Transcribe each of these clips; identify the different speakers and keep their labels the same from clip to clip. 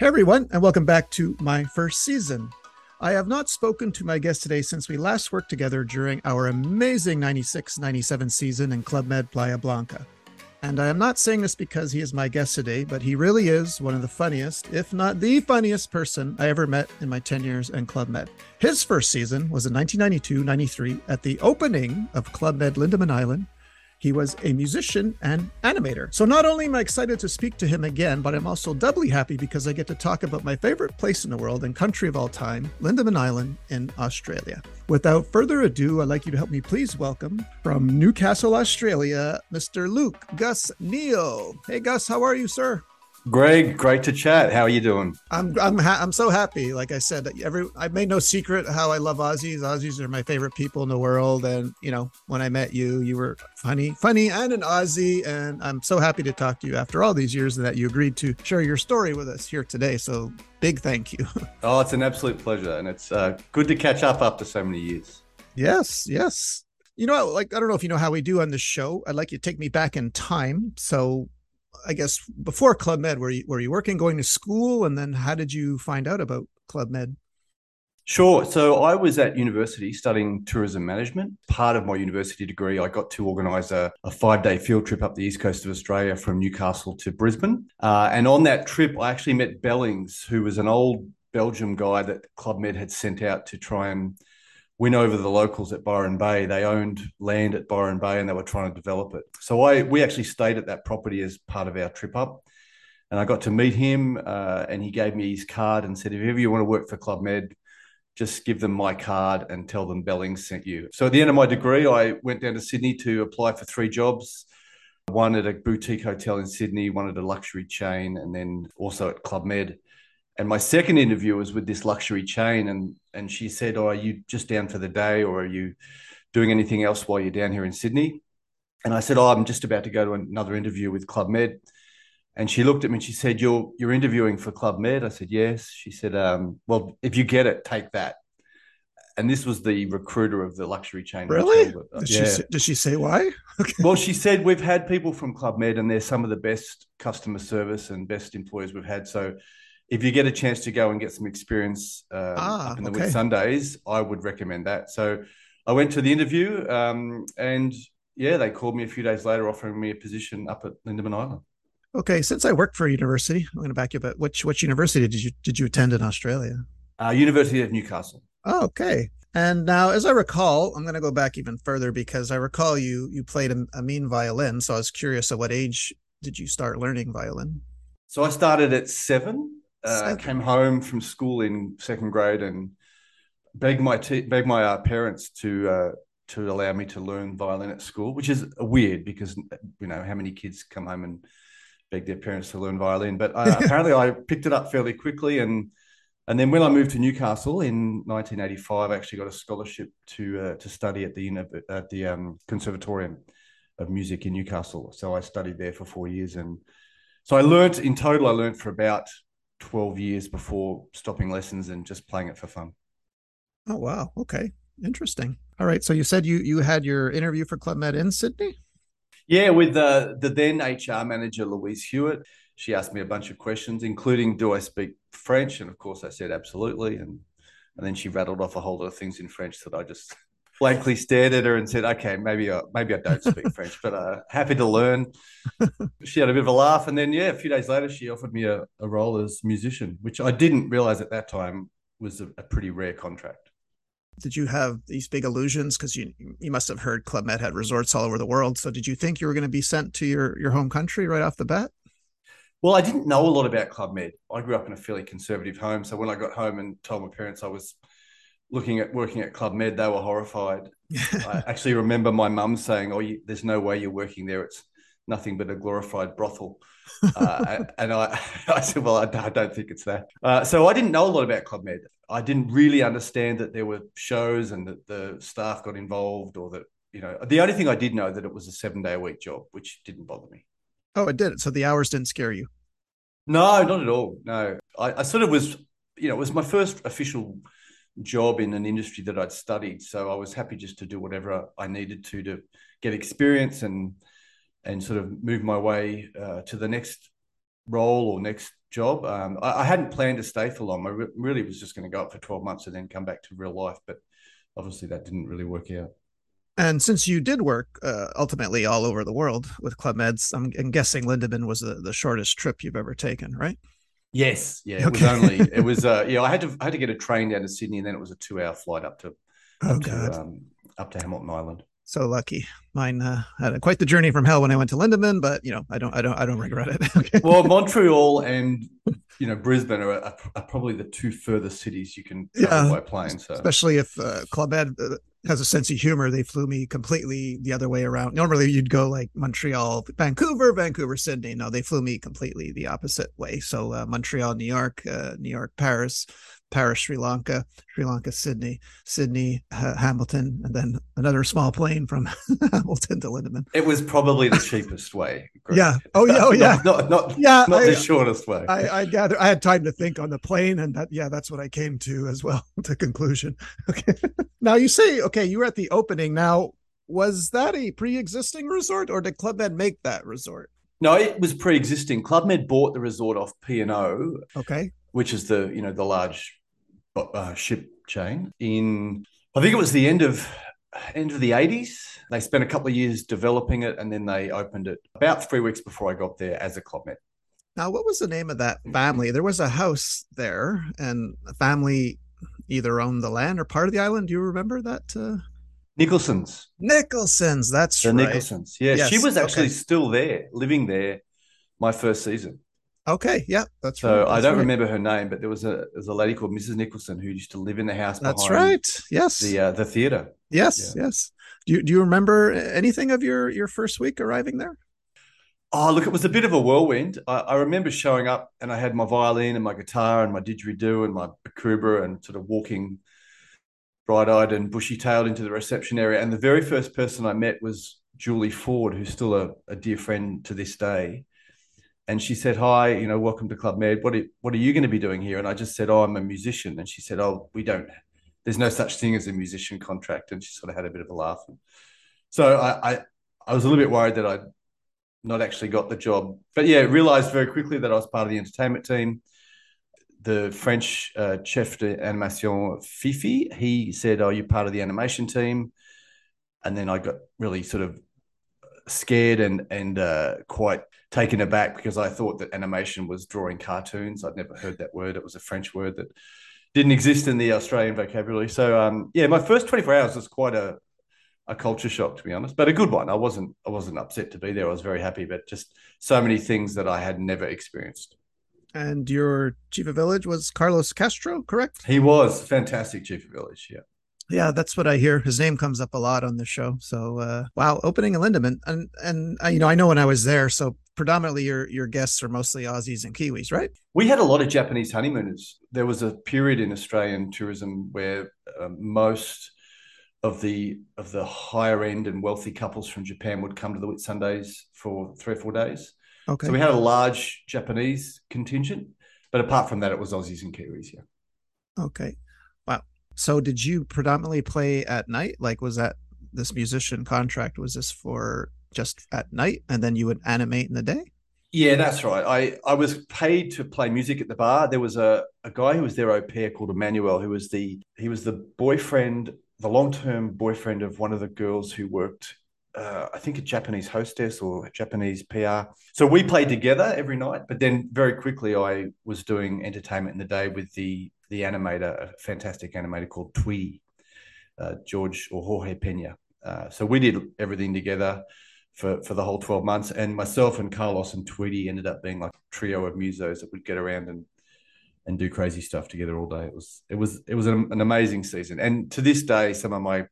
Speaker 1: Hey everyone, and welcome back to my first season. I have not spoken to my guest today since we last worked together during our amazing 96 97 season in Club Med Playa Blanca. And I am not saying this because he is my guest today, but he really is one of the funniest, if not the funniest person I ever met in my 10 years in Club Med. His first season was in 1992 93 at the opening of Club Med Lindeman Island he was a musician and animator. So not only am I excited to speak to him again, but I'm also doubly happy because I get to talk about my favorite place in the world and country of all time, Lindeman Island in Australia. Without further ado, I'd like you to help me please welcome from Newcastle, Australia, Mr. Luke Gus Neal. Hey Gus, how are you, sir?
Speaker 2: Greg, great to chat. How are you doing?
Speaker 1: I'm I'm ha- I'm so happy. Like I said, every I made no secret how I love Aussies. Aussies are my favorite people in the world, and you know when I met you, you were funny, funny, and an Aussie, and I'm so happy to talk to you after all these years and that you agreed to share your story with us here today. So big thank you.
Speaker 2: oh, it's an absolute pleasure, and it's uh, good to catch up after so many years.
Speaker 1: Yes, yes. You know, like I don't know if you know how we do on the show. I'd like you to take me back in time. So I guess before Club Med, were you were you working, going to school, and then how did you find out about Club Med?
Speaker 2: Sure. So I was at university studying tourism management. Part of my university degree, I got to organise a, a five day field trip up the east coast of Australia from Newcastle to Brisbane. Uh, and on that trip, I actually met Bellings, who was an old Belgium guy that Club Med had sent out to try and win over the locals at Byron Bay. They owned land at Byron Bay and they were trying to develop it. So I we actually stayed at that property as part of our trip up. And I got to meet him uh, and he gave me his card and said, if ever you want to work for Club Med, just give them my card and tell them Bellings sent you. So at the end of my degree, I went down to Sydney to apply for three jobs. One at a boutique hotel in Sydney, one at a luxury chain, and then also at Club Med. And my second interview was with this luxury chain, and and she said, "Oh, are you just down for the day, or are you doing anything else while you're down here in Sydney?" And I said, "Oh, I'm just about to go to another interview with Club Med." And she looked at me and she said, "You're you're interviewing for Club Med?" I said, "Yes." She said, um, "Well, if you get it, take that." And this was the recruiter of the luxury chain.
Speaker 1: Really? Hotel, but, uh, did, yeah. she, did she say why?
Speaker 2: Okay. Well, she said we've had people from Club Med, and they're some of the best customer service and best employees we've had. So if you get a chance to go and get some experience um, ah, up in the okay. Whitsundays, I would recommend that. So I went to the interview, um, and yeah, they called me a few days later, offering me a position up at Lindeman Island.
Speaker 1: Okay, since I worked for a university, I'm going to back you up. Which which university did you did you attend in Australia?
Speaker 2: Uh, university of Newcastle.
Speaker 1: Oh, okay. And now, as I recall, I'm going to go back even further because I recall you you played a, a mean violin. So I was curious, at what age did you start learning violin?
Speaker 2: So I started at seven uh, came home from school in second grade and begged my te- begged my uh, parents to uh, to allow me to learn violin at school, which is weird because you know how many kids come home and beg their parents to learn violin. But uh, apparently, I picked it up fairly quickly, and and then when I moved to Newcastle in 1985, I actually got a scholarship to uh, to study at the at the um, Conservatorium of Music in Newcastle. So I studied there for four years, and so I learned in total. I learned for about 12 years before stopping lessons and just playing it for fun.
Speaker 1: Oh wow. Okay. Interesting. All right. So you said you you had your interview for Club Med in Sydney?
Speaker 2: Yeah, with the the then HR manager Louise Hewitt. She asked me a bunch of questions, including do I speak French? And of course I said absolutely. And and then she rattled off a whole lot of things in French that I just blankly stared at her and said, "Okay, maybe I, maybe I don't speak French, but uh, happy to learn." she had a bit of a laugh, and then yeah, a few days later, she offered me a, a role as musician, which I didn't realize at that time was a, a pretty rare contract.
Speaker 1: Did you have these big illusions? Because you you must have heard Club Med had resorts all over the world. So did you think you were going to be sent to your your home country right off the bat?
Speaker 2: Well, I didn't know a lot about Club Med. I grew up in a fairly conservative home, so when I got home and told my parents I was looking at working at Club Med, they were horrified. I actually remember my mum saying, "Oh, you, there's no way you're working there. It's nothing but a glorified brothel." uh, and I, I said, "Well, I, I don't think it's that." Uh, so I didn't know a lot about Club Med. I didn't really understand that there were shows and that the staff got involved, or that you know. The only thing I did know that it was a seven day a week job, which didn't bother me.
Speaker 1: Oh, it did. So the hours didn't scare you.
Speaker 2: No, not at all. No, I, I sort of was. You know, it was my first official job in an industry that I'd studied. So I was happy just to do whatever I needed to to get experience and and sort of move my way uh, to the next role or next job. Um, I, I, hadn't planned to stay for long. I re- really was just going to go up for 12 months and then come back to real life. But obviously that didn't really work out.
Speaker 1: And since you did work uh, ultimately all over the world with Club Meds, I'm, I'm guessing Lindeman was the, the shortest trip you've ever taken, right?
Speaker 2: Yes, yeah. It okay. was only it was uh yeah. I had to I had to get a train down to Sydney, and then it was a two hour flight up to oh, up God. to um, up to Hamilton Island.
Speaker 1: So lucky. Mine uh, had quite the journey from hell when I went to Lindeman, but you know, I don't, I don't, I don't regret it.
Speaker 2: okay. Well, Montreal and you know Brisbane are, are, are, probably the two furthest cities you can travel yeah, by plane. So
Speaker 1: especially if uh, Club Med uh, has a sense of humor. They flew me completely the other way around. Normally you'd go like Montreal, Vancouver, Vancouver, Sydney. No, they flew me completely the opposite way. So uh, Montreal, New York, uh, New York, Paris, Paris, Sri Lanka, Sri Lanka, Sydney, Sydney, uh, Hamilton, and then another small plane from Hamilton to Lindeman.
Speaker 2: It was probably the cheapest way.
Speaker 1: yeah. Oh yeah. Oh yeah.
Speaker 2: not, not, not, yeah. Not I, the shortest way.
Speaker 1: I, I gather I had time to think on the plane, and that yeah, that's what I came to as well. to conclusion. Okay. now you say okay, you were at the opening. Now was that a pre-existing resort, or did Club Med make that resort?
Speaker 2: No, it was pre-existing. Club Med bought the resort off P and O.
Speaker 1: Okay.
Speaker 2: Which is the you know the large uh, ship chain in I think it was the end of end of the 80s. They spent a couple of years developing it and then they opened it about three weeks before I got there as a Club Med.
Speaker 1: Now, what was the name of that family? There was a house there and a family either owned the land or part of the island. Do you remember that? Uh...
Speaker 2: Nicholson's.
Speaker 1: Nicholson's, that's
Speaker 2: the
Speaker 1: right.
Speaker 2: Nicholson's. Yeah, yes. she was actually okay. still there, living there my first season.
Speaker 1: Okay, yeah, that's
Speaker 2: so.
Speaker 1: Right.
Speaker 2: I don't right. remember her name, but there was a there was a lady called Mrs. Nicholson who used to live in the house.
Speaker 1: That's right. Yes,
Speaker 2: the uh, the theater.
Speaker 1: Yes, yeah. yes. Do you do you remember anything of your your first week arriving there?
Speaker 2: Oh, look, it was a bit of a whirlwind. I, I remember showing up and I had my violin and my guitar and my didgeridoo and my bakuba and sort of walking bright-eyed and bushy-tailed into the reception area. And the very first person I met was Julie Ford, who's still a, a dear friend to this day and she said, "Hi, you know, welcome to Club Med. What are, what are you going to be doing here?" And I just said, "Oh, I'm a musician." And she said, "Oh, we don't. There's no such thing as a musician contract." And she sort of had a bit of a laugh. So I, I, I was a little bit worried that I'd not actually got the job, but yeah, realized very quickly that I was part of the entertainment team. The French uh, chef d'animation Fifi, he said, "Oh, you're part of the animation team," and then I got really sort of scared and and uh, quite taken aback because I thought that animation was drawing cartoons. I'd never heard that word. It was a French word that didn't exist in the Australian vocabulary. So um, yeah, my first 24 hours was quite a a culture shock to be honest, but a good one. I wasn't I wasn't upset to be there. I was very happy, but just so many things that I had never experienced.
Speaker 1: And your chief of village was Carlos Castro, correct?
Speaker 2: He was fantastic chief of village. Yeah.
Speaker 1: Yeah, that's what I hear. His name comes up a lot on the show. So, uh, wow, opening a Lindeman, and and you know, I know when I was there. So, predominantly your your guests are mostly Aussies and Kiwis, right?
Speaker 2: We had a lot of Japanese honeymooners. There was a period in Australian tourism where uh, most of the of the higher end and wealthy couples from Japan would come to the Whitsundays for three or four days. Okay. So we had a large Japanese contingent, but apart from that, it was Aussies and Kiwis. Yeah.
Speaker 1: Okay. So did you predominantly play at night? Like was that this musician contract was this for just at night and then you would animate in the day?
Speaker 2: Yeah, that's right. I, I was paid to play music at the bar. There was a, a guy who was their au pair called Emmanuel, who was the he was the boyfriend, the long term boyfriend of one of the girls who worked, uh, I think a Japanese hostess or Japanese PR. So we played together every night, but then very quickly I was doing entertainment in the day with the the animator, a fantastic animator called Tweedy, uh, George or Jorge Pena. Uh, so we did everything together for, for the whole 12 months. And myself and Carlos and Tweedy ended up being like a trio of musos that would get around and and do crazy stuff together all day. It was it was it was an, an amazing season. And to this day, some of my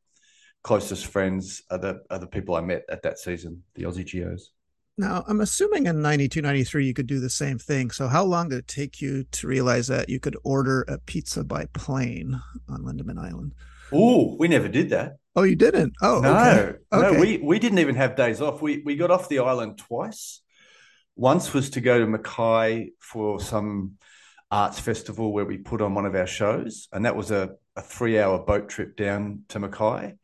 Speaker 2: closest friends are the are the people I met at that season, the Aussie Geos.
Speaker 1: Now, I'm assuming in 92, 93, you could do the same thing. So, how long did it take you to realize that you could order a pizza by plane on Lindeman Island?
Speaker 2: Oh, we never did that.
Speaker 1: Oh, you didn't? Oh,
Speaker 2: no, okay. no. We we didn't even have days off. We we got off the island twice. Once was to go to Mackay for some arts festival where we put on one of our shows, and that was a, a three hour boat trip down to Mackay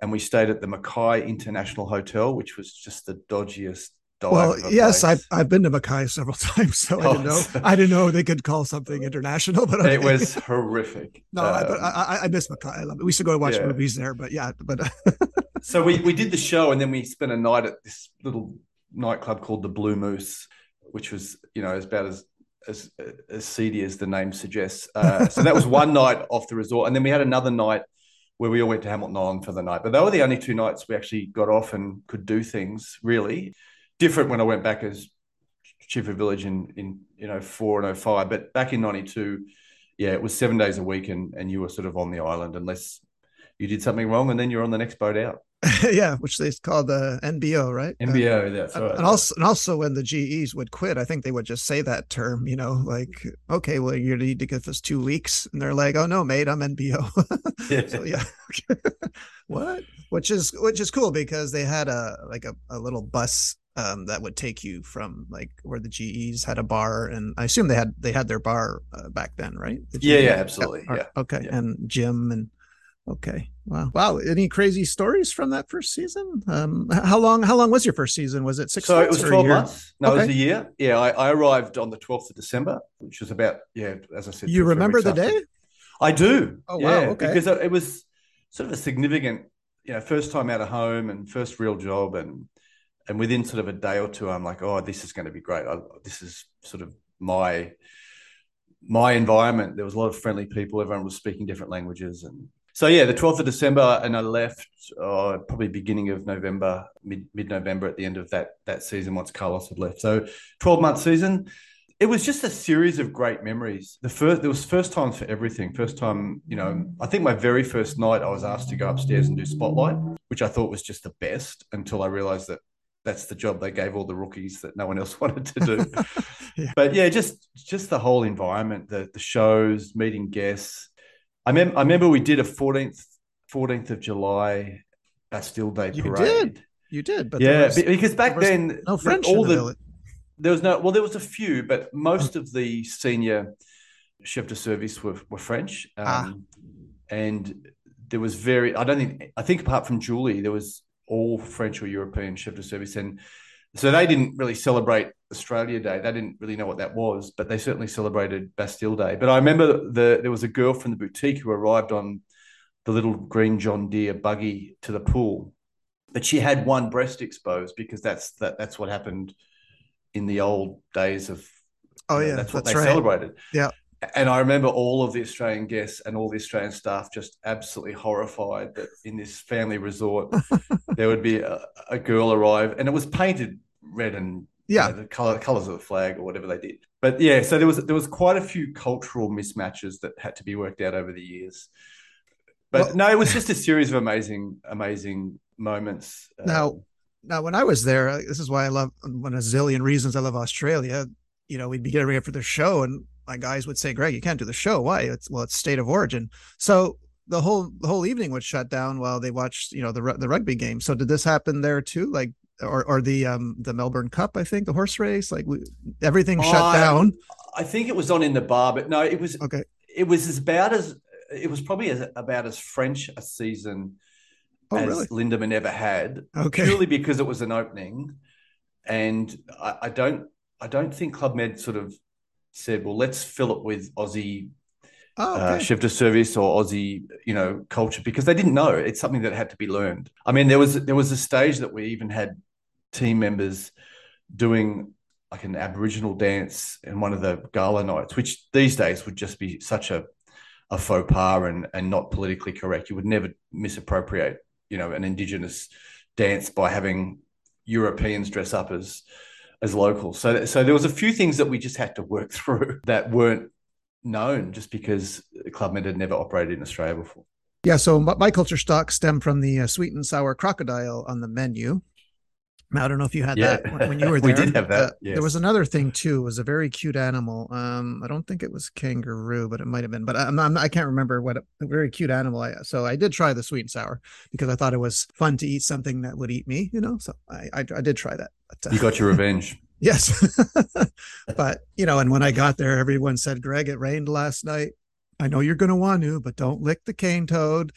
Speaker 2: and we stayed at the Mackay International Hotel, which was just the dodgiest
Speaker 1: Well, yes. I've I've been to Mackay several times, so I
Speaker 2: Oh,
Speaker 1: didn't know
Speaker 2: so-
Speaker 1: I didn't know they could call something international, but okay.
Speaker 2: It was horrific.
Speaker 1: no, I, but
Speaker 2: Um,
Speaker 1: I, I, I miss Mackay. I love it. We used to go watch
Speaker 2: Yeah.
Speaker 1: movies there, but yeah, but
Speaker 2: so we, we did the show and then we spent a night at this little nightclub called the Blue Moose, which was, you know, as about as as as seedy as the name suggests. Uh, so that was one night off the resort. And then we had another night where we all went to Hamilton Island for the night. But they were the only two nights we actually got off and could do things really. Different when I went back as chief of village in in you know four and oh five. But back in ninety two, yeah, it was seven days a week and and you were sort of on the island unless you did something wrong and then you're on the next boat out.
Speaker 1: yeah, which they call the NBO, right? Uh,
Speaker 2: MBO, that's
Speaker 1: and-
Speaker 2: right.
Speaker 1: and also, and also when the GEs would quit, I think they would just say that term, you know, like, okay, well, you need to give us two weeks, and they're like, oh no, mate, I'm NBO.
Speaker 2: Yeah.
Speaker 1: so yeah, what? Which is which is cool because they had a like a, a little bus um, that would take you from like where the GEs had a bar, and I assume they had they had their bar uh, back then, right? The
Speaker 2: Yeah, yeah, absolutely,
Speaker 1: Or-
Speaker 2: yeah,
Speaker 1: Okay,
Speaker 2: yeah.
Speaker 1: and gym and okay, wow, wow. Any crazy stories from that first season? Um, how long? How long was your first season? Was it six?
Speaker 2: so it was 12 months. No, it was a year. Yeah, I, I arrived on the 12th of December, which was about, yeah, as I said.
Speaker 1: You
Speaker 2: two or three
Speaker 1: remember the
Speaker 2: after.
Speaker 1: day?
Speaker 2: I do.
Speaker 1: Oh, wow,
Speaker 2: yeah,
Speaker 1: okay.
Speaker 2: Because it was sort of a significant, you know, first time out of home and first real job. And and within sort of a day or two, I'm like, oh, this is going to be great. I, this is sort of my my environment. There was a lot of friendly people. Everyone was speaking different languages. And so, yeah, the 12th of December, and I left uh, probably beginning of November, mid mid November at the end of that that season once Carlos had left. So, 12 month season. It was just a series of great memories. The first, there was first times for everything. First time, you know, I think my very first night, I was asked to go upstairs and do spotlight, which I thought was just the best until I realized that that's the job they gave all the rookies that no one else wanted to do.
Speaker 1: Yeah.
Speaker 2: But yeah, just just the whole environment, the the shows, meeting guests. I mem- I remember we did a 14th 14th of July Bastille Day
Speaker 1: You
Speaker 2: parade.
Speaker 1: You did, You did, but
Speaker 2: yeah,
Speaker 1: was
Speaker 2: because back then
Speaker 1: no French
Speaker 2: all
Speaker 1: the,
Speaker 2: the there was no well there was a few, but most of the senior chef de service were, were French. Um,
Speaker 1: Ah.
Speaker 2: and there was very I don't think I think apart from Julie, there was all French or European chef de service and so they didn't really celebrate Australia Day. They didn't really know what that was, but they certainly celebrated Bastille Day. But I remember the there was a girl from the boutique who arrived on the little green John Deere buggy to the pool, but she had one breast exposed because that's that that's what happened in the old days of.
Speaker 1: Oh
Speaker 2: you know,
Speaker 1: yeah,
Speaker 2: that's what
Speaker 1: that's
Speaker 2: they
Speaker 1: right.
Speaker 2: celebrated.
Speaker 1: Yeah.
Speaker 2: And I remember all of the Australian guests and all the Australian staff just absolutely horrified that in this family resort there would be a, a girl arrive and it was painted red and you
Speaker 1: Yeah.
Speaker 2: know, the color colors of the flag or whatever they did. But yeah, so there was there was quite a few cultural mismatches that had to be worked out over the years. But
Speaker 1: Well-
Speaker 2: no, it was just a series of amazing, amazing moments.
Speaker 1: Now,
Speaker 2: Um,
Speaker 1: Now, when I was there, uh, this is why I love one of a zillion reasons I love Australia. You know, we'd be getting ready for the show, and my guys would say, "Greg, you can't do the show. Why? It's well, it's state of origin." So the whole the whole evening would shut down while they watched, you know, the the rugby game. So did this happen there too? Like, or or the um the Melbourne Cup, I think, the horse race, like we, everything shut
Speaker 2: I-
Speaker 1: down.
Speaker 2: I think it was on in the bar, but no, it was
Speaker 1: Okay,
Speaker 2: it was as about as it was probably as, about as French a season
Speaker 1: oh
Speaker 2: as
Speaker 1: really?
Speaker 2: Lindeman ever had.
Speaker 1: Okay,
Speaker 2: purely because it was an opening, and I, I don't I don't think Club Med sort of said, well, let's fill it with Aussie
Speaker 1: oh,
Speaker 2: uh,
Speaker 1: okay.
Speaker 2: chef de service or Aussie, you know, culture because they didn't know it's something that had to be learned. I mean, there was there was a stage that we even had team members doing like an Aboriginal dance in one of the gala nights, which these days would just be such a a faux pas and and not politically correct. You would never misappropriate, you know, an Indigenous dance by having Europeans dress up as as locals. So so there was a few things that we just had to work through that weren't known just because Club Med had never operated in Australia before.
Speaker 1: Yeah, so my, my culture stock stemmed from the uh, sweet and sour crocodile on the menu. I don't know if you had
Speaker 2: Yeah.
Speaker 1: that when, you were
Speaker 2: We
Speaker 1: there.
Speaker 2: did have that,
Speaker 1: Uh,
Speaker 2: yes.
Speaker 1: There was another thing too. It was a very cute animal. Um, I don't think it was kangaroo, but it might have been. But I'm not, I'm not- I can't remember what a, a very cute animal. I, so I did try the sweet and sour because I thought it was fun to eat something that would eat me. You know, so I I, I did try that. But, uh,
Speaker 2: You got your revenge.
Speaker 1: Yes. but, you know, and when I got there, everyone said, Greg, it rained last night. I know you're going to want to, but don't lick the cane toad.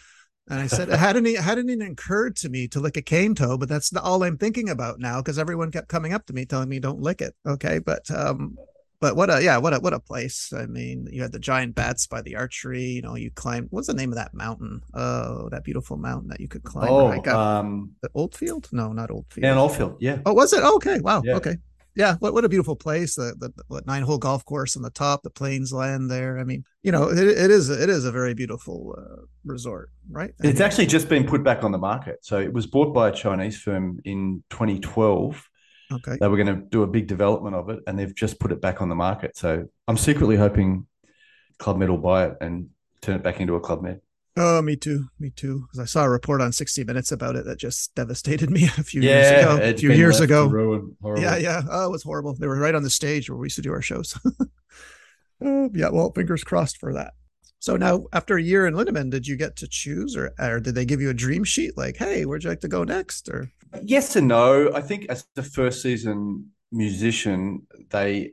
Speaker 1: And I said, it hadn't, it hadn't even occurred to me to lick a cane toe, but that's all I'm thinking about now because everyone kept coming up to me telling me don't lick it. Okay. But, um, but what a, yeah, what a, what a place. I mean, you had the giant bats by the archery, you know, you climbed, what's the name of that mountain? Oh, that beautiful mountain that you could climb.
Speaker 2: Oh, um,
Speaker 1: the Oldfield? No, not Oldfield.
Speaker 2: Yeah, Oldfield. Yeah.
Speaker 1: Oh, was it? Oh, okay. Wow. Yeah. Okay yeah, what, what a beautiful place. The, the what nine hole golf course on the top, the plains land there. I mean, you know, it, it is it is a very beautiful uh, resort, right?
Speaker 2: I it's mean, actually just been put back on the market. So it was bought by a Chinese firm in 2012.
Speaker 1: Okay.
Speaker 2: They were going to do a big development of it, and they've just put it back on the market. So I'm secretly hoping Club Med will buy it and turn it back into a Club Med.
Speaker 1: Oh, me too. Me too. Because I saw a report on 60 Minutes about it that just devastated me a few yeah, years ago. A few years ago. Yeah, yeah. Oh, it was horrible. They were right on the stage where we used to do our shows. oh, yeah. Well, fingers crossed for that. So now, after a year in Lindeman, did you get to choose, or, or did they give you a dream sheet? Like, hey, where'd you like to go next? Or
Speaker 2: yes and no. I think as the first season musician, they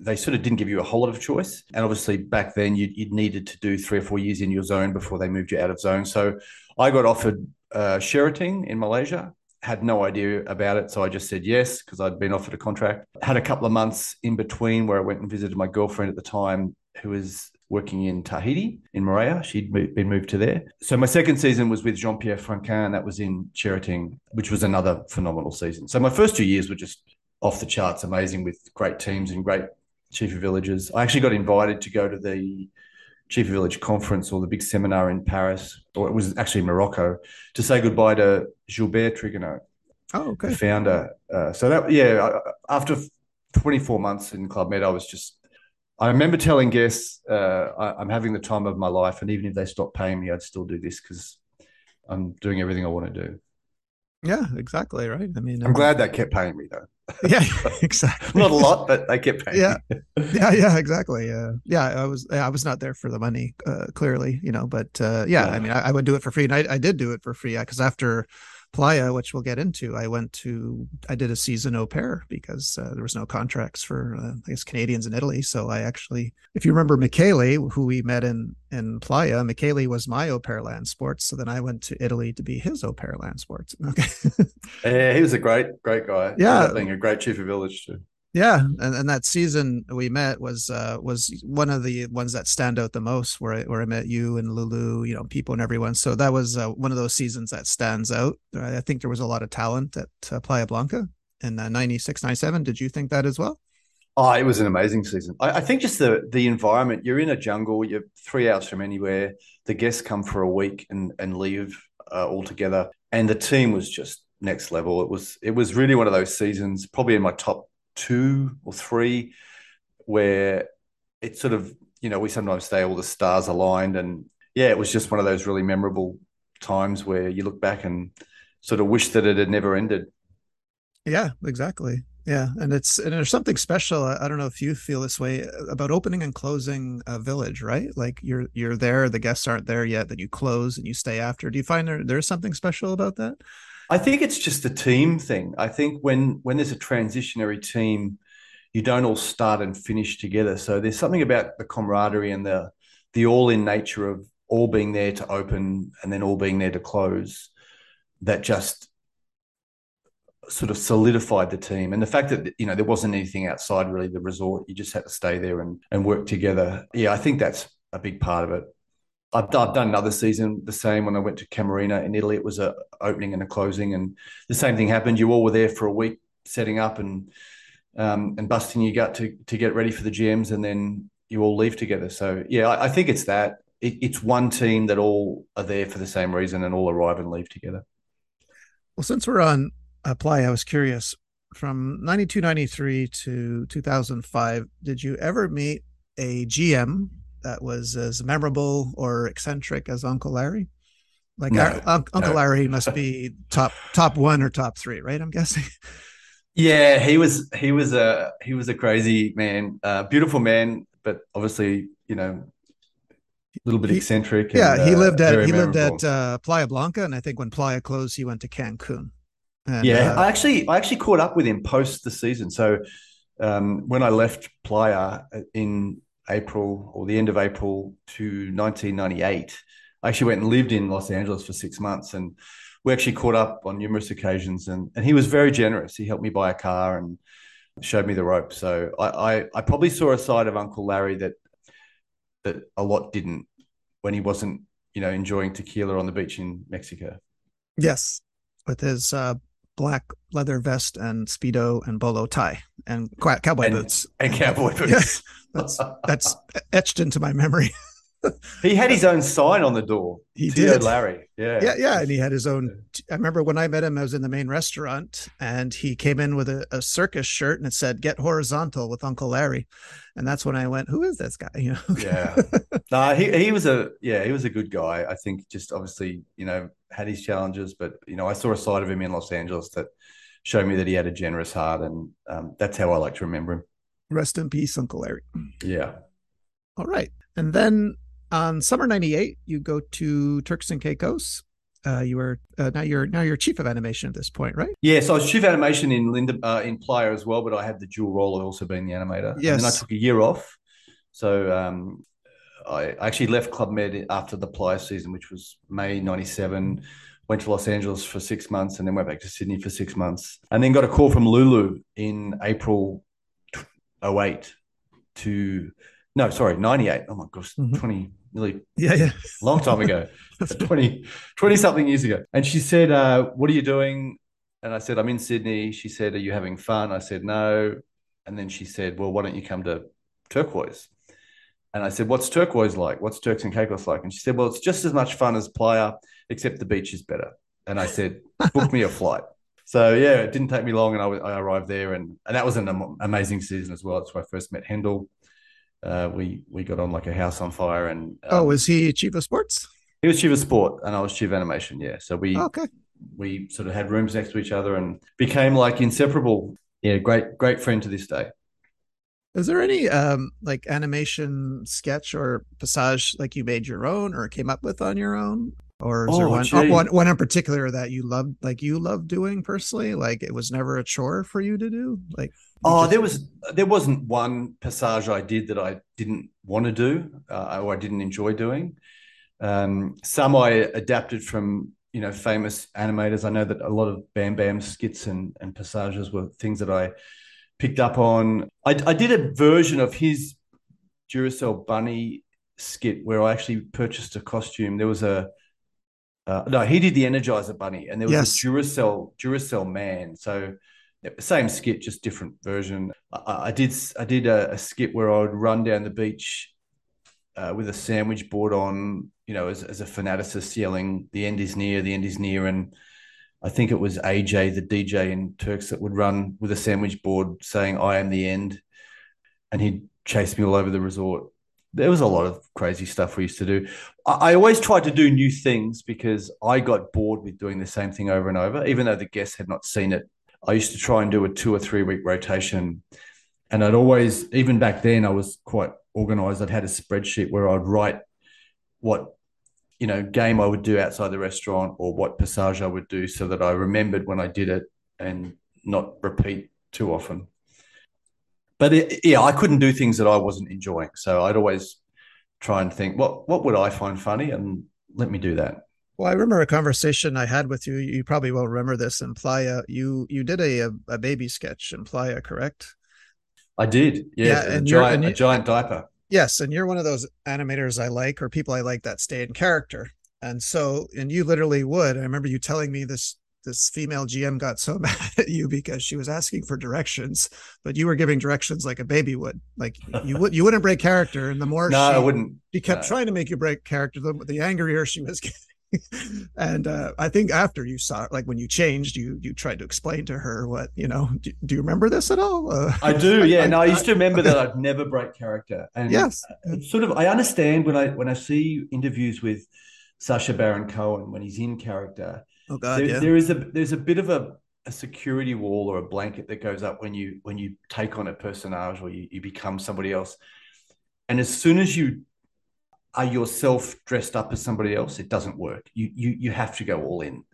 Speaker 2: they sort of didn't give you a whole lot of choice. And obviously, back then, you, would needed to do three or four years in your zone before they moved you out of zone. So I got offered uh, Cherating in Malaysia. Had no idea about it, so I just said yes because I'd been offered a contract. Had a couple of months in between where I went and visited my girlfriend at the time, who was working in Tahiti in Moorea. She'd been moved to there. So my second season was with Jean Pierre Franquin. That was in Cherating, which was another phenomenal season. So my first two years were just off the charts, amazing with great teams and great chief of villages. I actually got invited to go to the chief of village conference or the big seminar in Paris, or it was actually Morocco, to say goodbye to Gilbert Trigano,
Speaker 1: oh, okay.
Speaker 2: the founder. Uh, so that yeah, after 24 months in Club Med, I was just. I remember telling guests, uh, I, am having the time of my life, and even if they stop paying me, I'd still do this because I'm doing everything I want to do.
Speaker 1: Yeah, exactly. Right. I mean,
Speaker 2: I'm glad that kept paying me though.
Speaker 1: yeah, exactly.
Speaker 2: not a lot, but they kept paying.
Speaker 1: Yeah, yeah, yeah, exactly. Yeah, yeah. I was, I was not there for the money, uh, clearly, you know. But uh, yeah, yeah, I mean, I, I, would do it for free, and I, I did do it for free because after Playa, which we'll get into, I went to I did a season au pair because uh, there was no contracts for uh, I guess Canadians in Italy. So I actually, if you remember Michele, who we met in in Playa, Michele was my au pair land sports. So then I went to Italy to be his au pair land sports. Okay.
Speaker 2: yeah, he was a great great guy.
Speaker 1: Yeah,
Speaker 2: being a great chief of village too.
Speaker 1: Yeah, and, and that season we met was uh, was one of the ones that stand out the most, where I, where I met you and Lulu, you know, people and everyone. So that was uh, one of those seasons that stands out. I think there was a lot of talent at uh, Playa Blanca in uh, 96, 97. Did you think that as well?
Speaker 2: Oh, it was an amazing season. I, I, think just the the environment. You're in a jungle. You're three hours from anywhere. The guests come for a week and and leave uh, altogether, and the team was just next level. It was it was really one of those seasons, probably in my top two or three where it's sort of you know we sometimes say all the stars aligned and yeah it was just one of those really memorable times where you look back and sort of wish that it had never ended.
Speaker 1: Yeah exactly. Yeah and it's and there's something special i don't know if you feel this way about opening and closing a village right? Like you're you're there the guests aren't there yet then you close and you stay after. Do you find there there's something special about that
Speaker 2: I think it's just a team thing. I think when when there's a transitionary team, you don't all start and finish together. So there's something about the camaraderie and the the all in nature of all being there to open and then all being there to close that just sort of solidified the team and the fact that you know there wasn't anything outside really the resort you just had to stay there and and work together yeah i think that's a big part of it I've, I've done another season the same when I went to Kamarina in Italy. It was a opening and a closing, and the same thing happened. You all were there for a week setting up and um, and busting your gut to to get ready for the GMs, and then you all leave together. So yeah, I, I think it's that. It, it's one team that all are there for the same reason and all arrive and leave together.
Speaker 1: Well, since we're on apply, I was curious. From 92, 93 to 2005, did you ever meet a GM that was as memorable or eccentric as Uncle Larry? Like no, our, Uncle no. Larry must be top top one or top three, right? I'm guessing.
Speaker 2: Yeah, he was he was a he was a crazy man, uh, beautiful man, but obviously you know a little bit eccentric.
Speaker 1: yeah, and, he lived uh, at he memorable. lived at uh, Playa Blanca, and I think when Playa closed, he went to Cancun.
Speaker 2: And, yeah, uh, I actually I actually caught up with him post the season. So um, when I left Playa in April or the end of April to 1998, I actually went and lived in Los Angeles for six months, and we actually caught up on numerous occasions. And and he was very generous. He helped me buy a car and showed me the ropes. So I I, I probably saw a side of Uncle Larry that that a lot didn't when he wasn't you know enjoying tequila on the beach in Mexico.
Speaker 1: Yes, with his uh, black leather vest and speedo and bolo tie and cowboy
Speaker 2: and,
Speaker 1: boots
Speaker 2: and cowboy boots.
Speaker 1: that's that's etched into my memory.
Speaker 2: he had his own sign on the door.
Speaker 1: He did,
Speaker 2: Larry. Yeah,
Speaker 1: yeah, yeah. And he had his own. I remember when I met him, I was in the main restaurant, and he came in with a, a circus shirt, and it said "Get horizontal with Uncle Larry," and that's when I went, "Who is this guy?" You know?
Speaker 2: yeah. No, he he was a yeah he was a good guy. I think just obviously you know had his challenges, but you know I saw a side of him in Los Angeles that showed me that he had a generous heart, and um, that's how I like to remember him.
Speaker 1: Rest in peace, Uncle Larry.
Speaker 2: Yeah.
Speaker 1: All right. And then on summer 98 you go to turks and caicos uh, you were uh, now you're now you're chief of animation at this point, right?
Speaker 2: Yeah, so I was chief of animation in Linda uh, in Playa as well, but I had the dual role of also being the animator.
Speaker 1: Yes.
Speaker 2: And then I took a year off. So um, I actually left Club Med after the Playa season, which was May '97. Went to Los Angeles for six months, and then went back to Sydney for six months, and then got a call from Lulu in April 08 to no, sorry, 98. Oh my gosh, mm-hmm. 20 nearly
Speaker 1: yeah, yeah.
Speaker 2: long time ago, 20, 20 something years ago. And she said, uh, What are you doing? And I said, I'm in Sydney. She said, Are you having fun? I said, No. And then she said, Well, why don't you come to Turkoise? And I said, What's Turkoise like? What's Turks and Caicos like? And she said, Well, it's just as much fun as Playa, except the beach is better. And I said, Book me a flight. So yeah, it didn't take me long, and I, I arrived there, and, and that was an amazing season as well. That's where I first met Hendel uh, we we got on like a house on fire. And
Speaker 1: oh, um, oh, was he chief of sports?
Speaker 2: He was chief of sport, and I was chief of animation. Yeah, so we
Speaker 1: oh, okay.
Speaker 2: We sort of had rooms next to each other and became like inseparable. Yeah, great great friend to this day.
Speaker 1: Is there any um like animation sketch or passage like you made your own or came up with on your own? Or is oh, there one, oh, one one in particular that you loved like you loved doing personally? Like it was never a chore for you to do? Like
Speaker 2: Oh, just... there was there wasn't one passage I did that I didn't want to do uh, or I didn't enjoy doing. Um, some I adapted from you know famous animators. I know that a lot of Bam Bam skits and, and passages were things that I picked up on. I, I did a version of his Duracell Bunny skit where I actually purchased a costume. There was a uh, no, he did the Energizer Bunny, and there was yes. a Duracell Duracell Man. So same skit, just different version. I, I did I did a, a, skit where I would run down the beach uh, with a sandwich board on, you know, as, as a fanaticist yelling, "The end is near, the end is near," and I think it was AJ, the DJ in Turks, that would run with a sandwich board saying, "I am the end," and he'd chase me all over the resort. There was a lot of crazy stuff we used to do. I, I always tried to do new things because I got bored with doing the same thing over and over, even though the guests had not seen it I used to try and do a two or three week rotation. And I'd always, even back then, I was quite organized. I'd had a spreadsheet where I'd write what, you know, game I would do outside the restaurant or what passage I would do so that I remembered when I did it and not repeat too often. But it, yeah, I couldn't do things that I wasn't enjoying. So I'd always try and think, what, what would I find funny? And let me do that.
Speaker 1: Well, I remember a conversation I had with you. You probably won't remember this in Playa. You you did a a, baby sketch in Playa, correct?
Speaker 2: I did. Yeah, and a, giant, you, a giant diaper.
Speaker 1: Yes, and you're one of those animators I like, or people I like that stay in character. And so, and you literally would. I remember you telling me this. This female GM got so mad at you because she was asking for directions, but you were giving directions like a baby would. Like you would, you wouldn't break character, and the more
Speaker 2: no,
Speaker 1: she,
Speaker 2: I wouldn't.
Speaker 1: She kept no. trying to make you break character. The, the angrier she was getting. and uh, I think after you saw it, like when you changed, you you tried to explain to her what you know. Do, do you remember this at all? Uh,
Speaker 2: I do. Yeah. I, no, I, used to remember that I'd never break character, and
Speaker 1: yes,
Speaker 2: sort of. I understand when I when I see interviews with Sacha Baron Cohen when he's in character.
Speaker 1: Oh God,
Speaker 2: there,
Speaker 1: yeah.
Speaker 2: there is a there's a bit of a a security wall or a blanket that goes up when you when you take on a personage or you, you become somebody else and as soon as you are yourself dressed up as somebody else, it doesn't work. You you you have to go all in.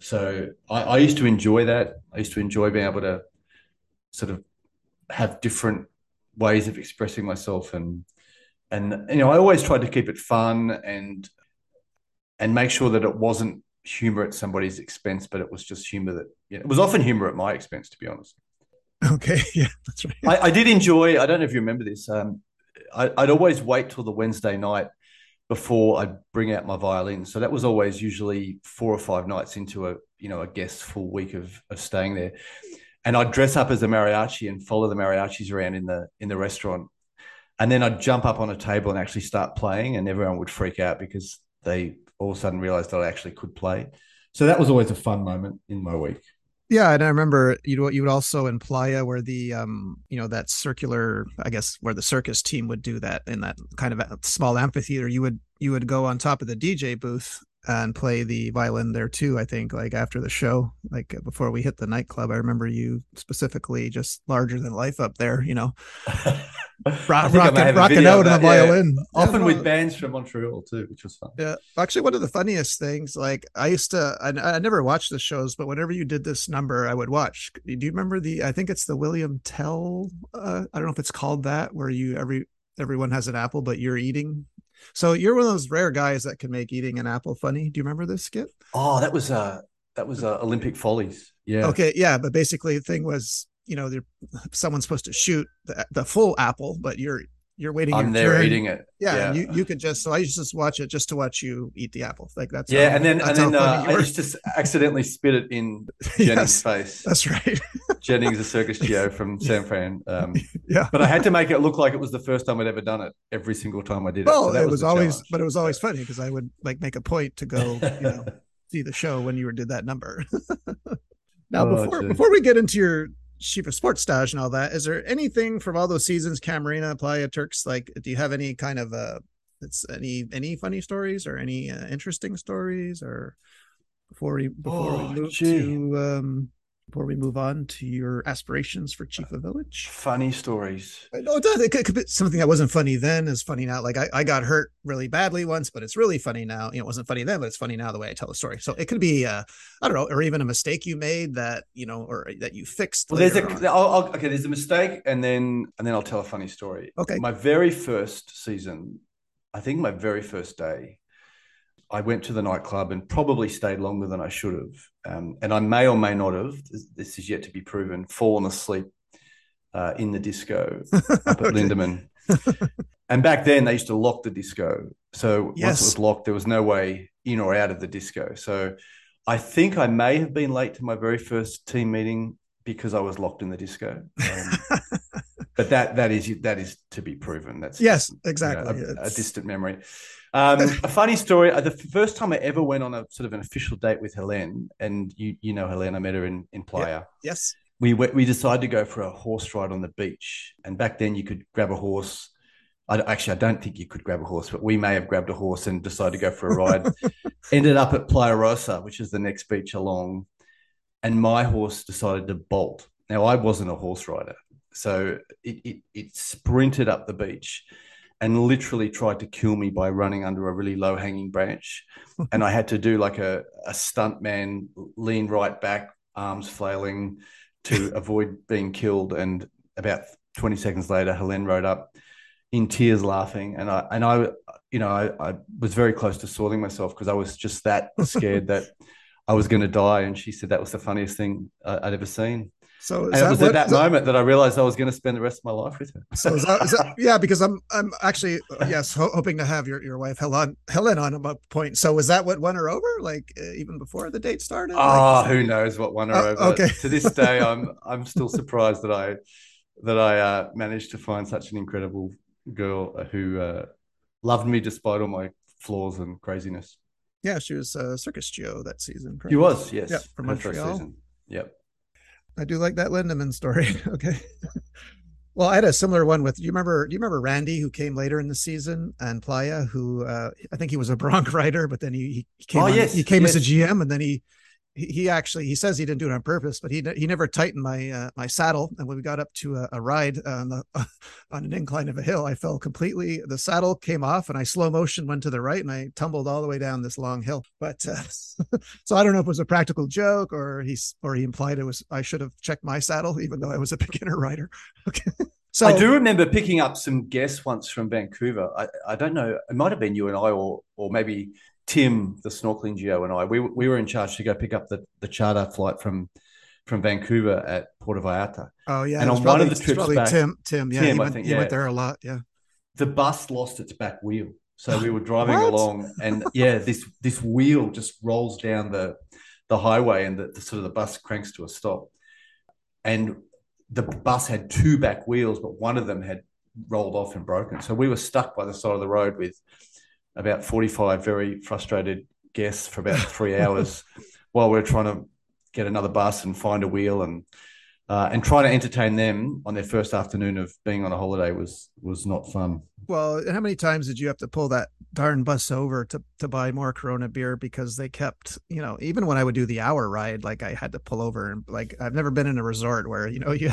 Speaker 2: So I, I used to enjoy that. I used to enjoy being able to sort of have different ways of expressing myself and and you know I always tried to keep it fun and and make sure that it wasn't humor at somebody's expense, but it was just humor that you know, it was often humor at my expense, to be honest.
Speaker 1: Okay, yeah, that's right.
Speaker 2: I, I did enjoy. I don't know if you remember this. Um, I, I'd always wait till the Wednesday night before I'd bring out my violin. So that was always usually four or five nights into a you know a guest full week of, of staying there, and I'd dress up as a mariachi and follow the mariachis around in the in the restaurant, and then I'd jump up on a table and actually start playing, and everyone would freak out because they all of a sudden realized that I actually could play. So that was always a fun moment in my week.
Speaker 1: Yeah, and I remember you you would also in Playa where the um you know that circular I guess where the circus team would do that in that kind of small amphitheater you would you would go on top of the DJ booth and play the violin there too. I think like after the show, like before we hit the nightclub, I remember you specifically just larger than life up there. You know, rock, rocking, rocking out on the violin.
Speaker 2: Yeah. Often yeah. with bands from Montreal too, which was fun.
Speaker 1: Yeah, actually, one of the funniest things, like I used to, I, I never watched the shows, but whenever you did this number, I would watch. Do you remember the? I think it's the William Tell. Uh, I don't know if it's called that, where you every everyone has an apple, but you're eating so you're one of those rare guys that can make eating an apple funny. Do you remember this skit?
Speaker 2: Oh, that was uh that was uh, Olympic Follies. Yeah.
Speaker 1: Okay. Yeah, but basically the thing was, you know, someone's supposed to shoot the, the full apple, but you're you're waiting.
Speaker 2: I'm there
Speaker 1: turn.
Speaker 2: eating it.
Speaker 1: Yeah, yeah. you, you could just so I used to just watch it just to watch you eat the apple. Like that's
Speaker 2: yeah, how, and then and then uh, I used to accidentally spit it in Jennings' yes, face.
Speaker 1: That's right.
Speaker 2: Jennings, a circus Geo from San Fran. Um,
Speaker 1: yeah,
Speaker 2: but I had to make it look like it was the first time I'd ever done it. Every single time I did it.
Speaker 1: Well, so it was, was always, challenge. but it was always funny because I would like make a point to go, you know, see the show when you did that number. now, oh, before geez. before we get into your chief of sports stage and all that. Is there anything from all those seasons, Kamarina, Playa, Turks? Like, do you have any kind of uh, it's any any funny stories or any uh, interesting stories or before we before oh, we move gee. to um before we move on to your aspirations for chief of village?
Speaker 2: funny stories.
Speaker 1: No it, it, could, it could be something that wasn't funny then is funny now. Like I, I got hurt really badly once but it's really funny now. You know it wasn't funny then but it's funny now the way i tell the story. So it could be uh i don't know or even a mistake you made that you know or that you fixed
Speaker 2: well there's a I'll, I'll, okay there's a mistake and then and then i'll tell a funny story.
Speaker 1: Okay.
Speaker 2: My very first season i think my very first day I went to the nightclub and probably stayed longer than I should have. Um, and I may or may not have, this is yet to be proven, fallen asleep uh, in the disco up at okay. Lindeman. and back then they used to lock the disco. So yes. once it was locked, there was no way in or out of the disco. So I think I may have been late to my very first team meeting because I was locked in the disco. Um, but that that is that is to be proven. That's
Speaker 1: yes, exactly.
Speaker 2: You know, a, a, distant memory. Um, a funny story. Uh, the first time I ever went on a sort of an official date with Helene, and you you know Helene, I met her in in Playa. Yeah.
Speaker 1: Yes.
Speaker 2: We went, we decided to go for a horse ride on the beach, and back then you could grab a horse. I, actually, I don't think you could grab a horse, but we may have grabbed a horse and decided to go for a ride. Ended up at Playa Rosa, which is the next beach along, and my horse decided to bolt. Now I wasn't a horse rider, so it, it, it sprinted up the beach and literally tried to kill me by running under a really low hanging branch. and I had to do like a, a stunt man, lean right back, arms flailing to avoid being killed. And about 20 seconds later, Helene rode up in tears laughing. And I, and I, you know, I, I was very close to soiling myself because I was just that scared that I was going to die. And she said that was the funniest thing uh, I'd ever seen. So it was what, at that moment that, that I realized I was going to spend the rest of my life with her.
Speaker 1: So is that, is that, yeah, because I'm I'm actually yes ho- hoping to have your, your wife Helen Helen on a point. So was that what won her over? Like uh, even before the date started?
Speaker 2: Oh, like, who knows what won her uh, over? Okay. to this day, I'm I'm still surprised that I that I uh, managed to find such an incredible girl who uh, loved me despite all my flaws and craziness.
Speaker 1: Yeah, she was uh, Circus Geo that season.
Speaker 2: Correct? She was, yes,
Speaker 1: yeah, from Montreal.
Speaker 2: Yep.
Speaker 1: I do like that Lindeman story. okay. well, I had a similar one with. Do you remember? Do you remember Randy who came later in the season and Playa, who uh, I think he was a bronc rider, but then he, he came. Oh on, yes, he came yes. as a GM, and then he he actually he says he didn't do it on purpose, but he he never tightened my uh, my saddle. And when we got up to a, a ride on the uh, on an incline of a hill, I fell completely. The saddle came off, and I slow motion went to the right, and I tumbled all the way down this long hill. But uh, so I don't know if it was a practical joke or he's or he implied it was I should have checked my saddle, even though I was a beginner rider. Okay.
Speaker 2: So I do remember picking up some guests once from Vancouver. I, I don't know, it might have been you and I, or or maybe Tim, the snorkeling geo, and I, we, we were in charge to go pick up the, the charter flight from from Vancouver at Puerto Vallarta.
Speaker 1: Oh yeah,
Speaker 2: And on one of
Speaker 1: probably-
Speaker 2: the trips back-
Speaker 1: Tim, Tim, yeah,
Speaker 2: Tim,
Speaker 1: he,
Speaker 2: I
Speaker 1: went,
Speaker 2: think,
Speaker 1: he went there a lot. Yeah,
Speaker 2: The bus lost its back wheel. So we were driving along, and yeah, this this wheel just rolls down the the highway, and the, the sort of the bus cranks to a stop. And the bus had two back wheels, but one of them had rolled off and broken. So we were stuck by the side of the road with about forty five very frustrated guests for about three hours while we are trying to get another bus and find a wheel and uh, and trying to entertain them on their first afternoon of being on a holiday was was not fun.
Speaker 1: Well, how many times did you have to pull that darn bus over to to buy more Corona beer because they kept, you know, even when I would do the hour ride, like I had to pull over and like I've never been in a resort where you know you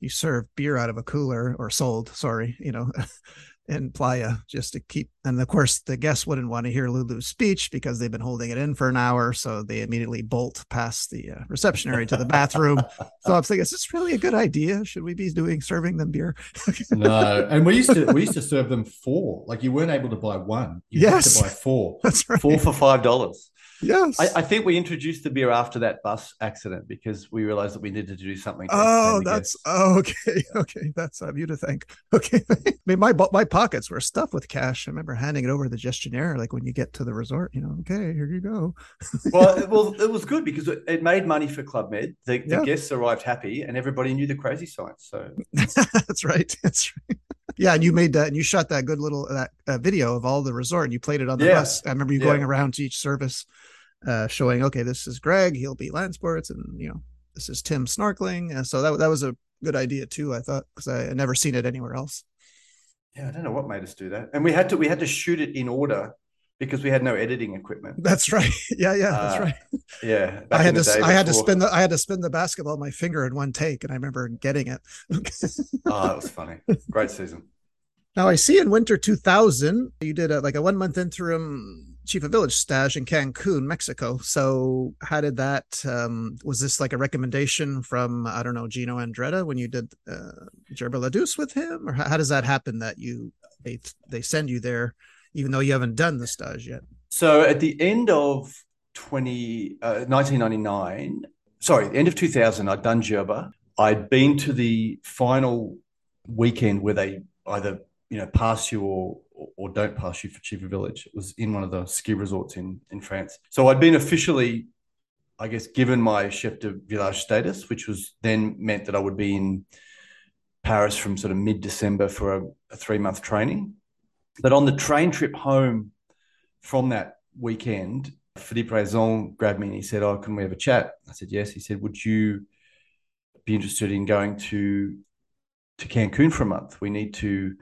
Speaker 1: you serve beer out of a cooler or sold, sorry, you know, in Playa just to keep. And of course, the guests wouldn't want to hear Lulu's speech because they've been holding it in for an hour, so they immediately bolt past the uh, reception area to the bathroom. so I'm thinking, is this really a good idea? Should we be doing serving them beer?
Speaker 3: No, and we used to we used to serve them four. Like you weren't able to buy one. You had to buy four.
Speaker 1: That's right.
Speaker 2: Four for five dollars.
Speaker 1: Yes.
Speaker 2: I, I think we introduced the beer after that bus accident because we realized that we needed to do something.
Speaker 1: Oh, that's oh, okay, okay. That's uh, you to thank. Okay, I mean my my pockets were stuffed with cash. I remember handing it over to the gestionnaire, like when you get to the resort, you know. Okay, here you go.
Speaker 2: well, it, well, it was good because it, it made money for Club Med. The, the
Speaker 1: Yeah.
Speaker 2: guests arrived happy, and everybody knew the crazy signs. So
Speaker 1: that's right. That's right. Yeah, and you made that, and you shot that good little that uh, video of all the resort, and you played it on the
Speaker 2: Yeah.
Speaker 1: bus. I remember you
Speaker 2: Yeah.
Speaker 1: going around to each service, uh, showing, okay, this is Greg, he'll be land sports, and you know, this is Tim snorkeling. And so that that was a good idea too. I thought because I had never seen it anywhere else.
Speaker 2: yeah, I don't know what made us do that, and we had to we had to shoot it in order because we had no editing equipment.
Speaker 1: That's right. Yeah, yeah, that's
Speaker 2: Uh,
Speaker 1: right.
Speaker 2: Yeah,
Speaker 1: I had to I had to spin the I had to spin the basketball my finger in one take, and I remember getting it.
Speaker 2: Oh, that was funny. Great season.
Speaker 1: now I see in winter 2000 you did a, like a one month interim chief of village stage in Cancun, Mexico. So how did that? Um, was this like a recommendation from I don't know Gino Andretta when you did uh, Djerba la Douce with him, or how, how does that happen that you they they send you there even though you haven't done the stage yet?
Speaker 2: So at the end of 20, uh, 1999, sorry, the end of 2000, I'd done Djerba. I'd been to the final weekend where they either you know pass you or or don't pass you for of Village. It was in one of the ski resorts in in France. So I'd been officially, I guess, given my chef de village status, which was then meant that I would be in Paris from sort of mid December for a, a three month training. But on the train trip home from that weekend, Philippe Raison grabbed me and he said, "Oh, can we have a chat?" I said, "Yes." He said, "Would you be interested in going to to Cancun for a month? We need to."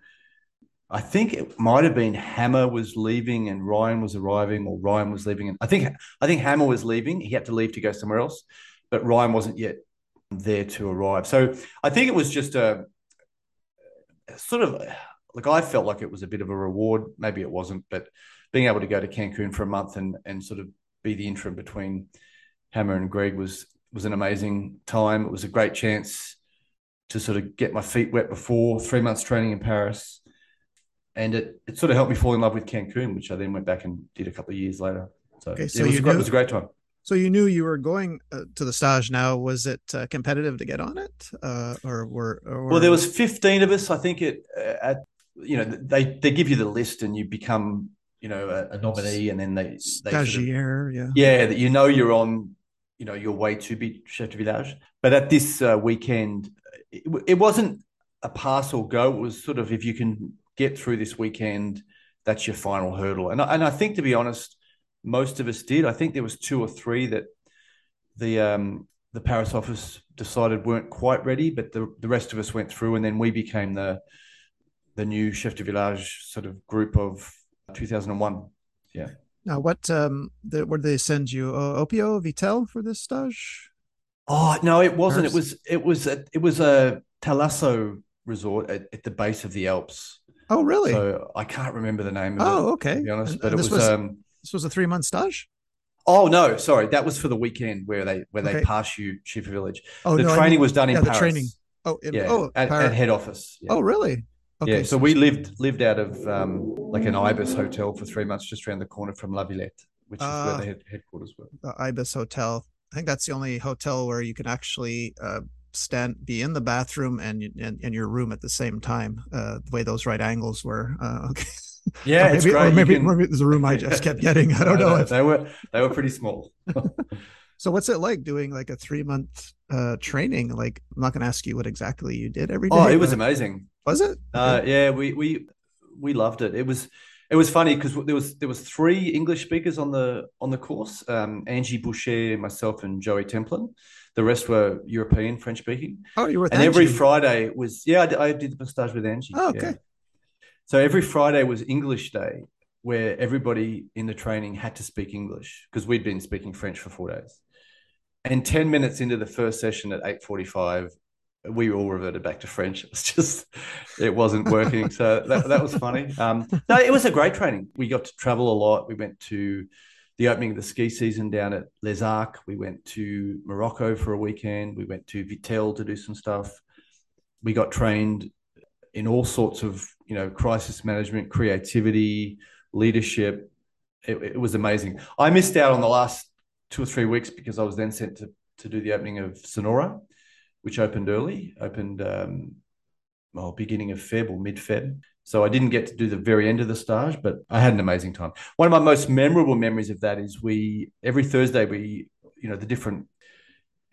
Speaker 2: I think it might have been Hammer was leaving and Ryan was arriving, or Ryan was leaving. And I think I think Hammer was leaving. He had to leave to go somewhere else, but Ryan wasn't yet there to arrive. So I think it was just a, a sort of like I felt like it was a bit of a reward. Maybe it wasn't, but being able to go to Cancun for a month and and sort of be the interim between Hammer and Greg was was an amazing time. It was a great chance to sort of get my feet wet before three months training in Paris, and it it sort of helped me fall in love with Cancun, which I then went back and did a couple of years later. So,
Speaker 1: Okay, so
Speaker 2: it was
Speaker 1: you
Speaker 2: a great,
Speaker 1: knew-
Speaker 2: it was a great time.
Speaker 1: So you knew you were going uh, to the stage. Now, was it uh, competitive to get on it, uh, or were? Or,
Speaker 2: Well, there was 15 of us. I think it uh, at you know they they give you the list and you become you know a, a nominee and then they, they sort of-
Speaker 1: stagiaire. Yeah.
Speaker 2: yeah that you know you're on you know your way to be chef de village. But at this uh, weekend, it, it wasn't a pass or go. It was sort of if you can get through this weekend, that's your final hurdle. And I, and I think to be honest, most of us did. I think there was two or three that the um, the Paris office decided weren't quite ready, but the, the rest of us went through, and then we became the the new chef de village sort of group of 2001. Yeah.
Speaker 1: Now, what um, the, where did they send you? Uh, Opio Vittel for this stage?
Speaker 2: Oh no, it wasn't. It was it was a, it was a Thalasso resort at, at the base of the Alps.
Speaker 1: Oh, really?
Speaker 2: So I can't remember the name of it.
Speaker 1: oh, okay.
Speaker 2: To be honest, but
Speaker 1: and
Speaker 2: it was,
Speaker 1: was
Speaker 2: um
Speaker 1: this was a three month stage.
Speaker 2: oh no, sorry, that was for the weekend where they where they
Speaker 1: Okay.
Speaker 2: pass you Chief Village.
Speaker 1: Oh,
Speaker 2: the
Speaker 1: no, I
Speaker 2: training
Speaker 1: mean-
Speaker 2: was done in
Speaker 1: yeah, the
Speaker 2: Paris.
Speaker 1: training. Oh, in,
Speaker 2: yeah,
Speaker 1: oh,
Speaker 2: at, at head office. Yeah.
Speaker 1: oh, really?
Speaker 2: Okay, yeah, so, so we lived lived out of um, like an ibis hotel for three months, just around the corner from La Villette, which is uh, where the head, headquarters were.
Speaker 1: The ibis hotel. I think that's the only hotel where you can actually uh, stand, be in the bathroom and and, in your room at the same time. Uh, the way those right angles were. Uh, okay.
Speaker 2: Yeah,
Speaker 1: or maybe, or maybe, can... maybe it was a room I just kept getting. I don't know.
Speaker 2: If... They were they were pretty small.
Speaker 1: so what's it like doing like a three month uh, training? Like I'm not going to ask you what exactly you did every day. Oh,
Speaker 2: it was amazing.
Speaker 1: Was it?
Speaker 2: Uh, yeah, we we we loved it. It was it was funny because there was there was three English speakers on the on the course. Um, Angie Boucher, myself, and Joey Templin. The rest were European, French speaking.
Speaker 1: Oh, you were.
Speaker 2: and
Speaker 1: Angie.
Speaker 2: every Friday was yeah. I did, I did the stage with Angie.
Speaker 1: Oh, okay.
Speaker 2: Yeah. So every Friday was English Day, where everybody in the training had to speak English because we'd been speaking French for four days. And ten minutes into the first session at eight forty-five, we all reverted back to French. It was just, it wasn't working. so that, that was funny. Um, no, it was a great training. We got to travel a lot. We went to the opening of the ski season down at Les Arcs. We went to Morocco for a weekend. We went to Vittel to do some stuff. We got trained in all sorts of, you know, crisis management, creativity, leadership. It, it was amazing. I missed out on the last two or three weeks because I was then sent to, to do the opening of Sonora which opened early, opened um, well beginning of Feb or mid Feb. So I didn't get to do the very end of the stage, but I had an amazing time. One of my most memorable memories of that is we every Thursday we you know the different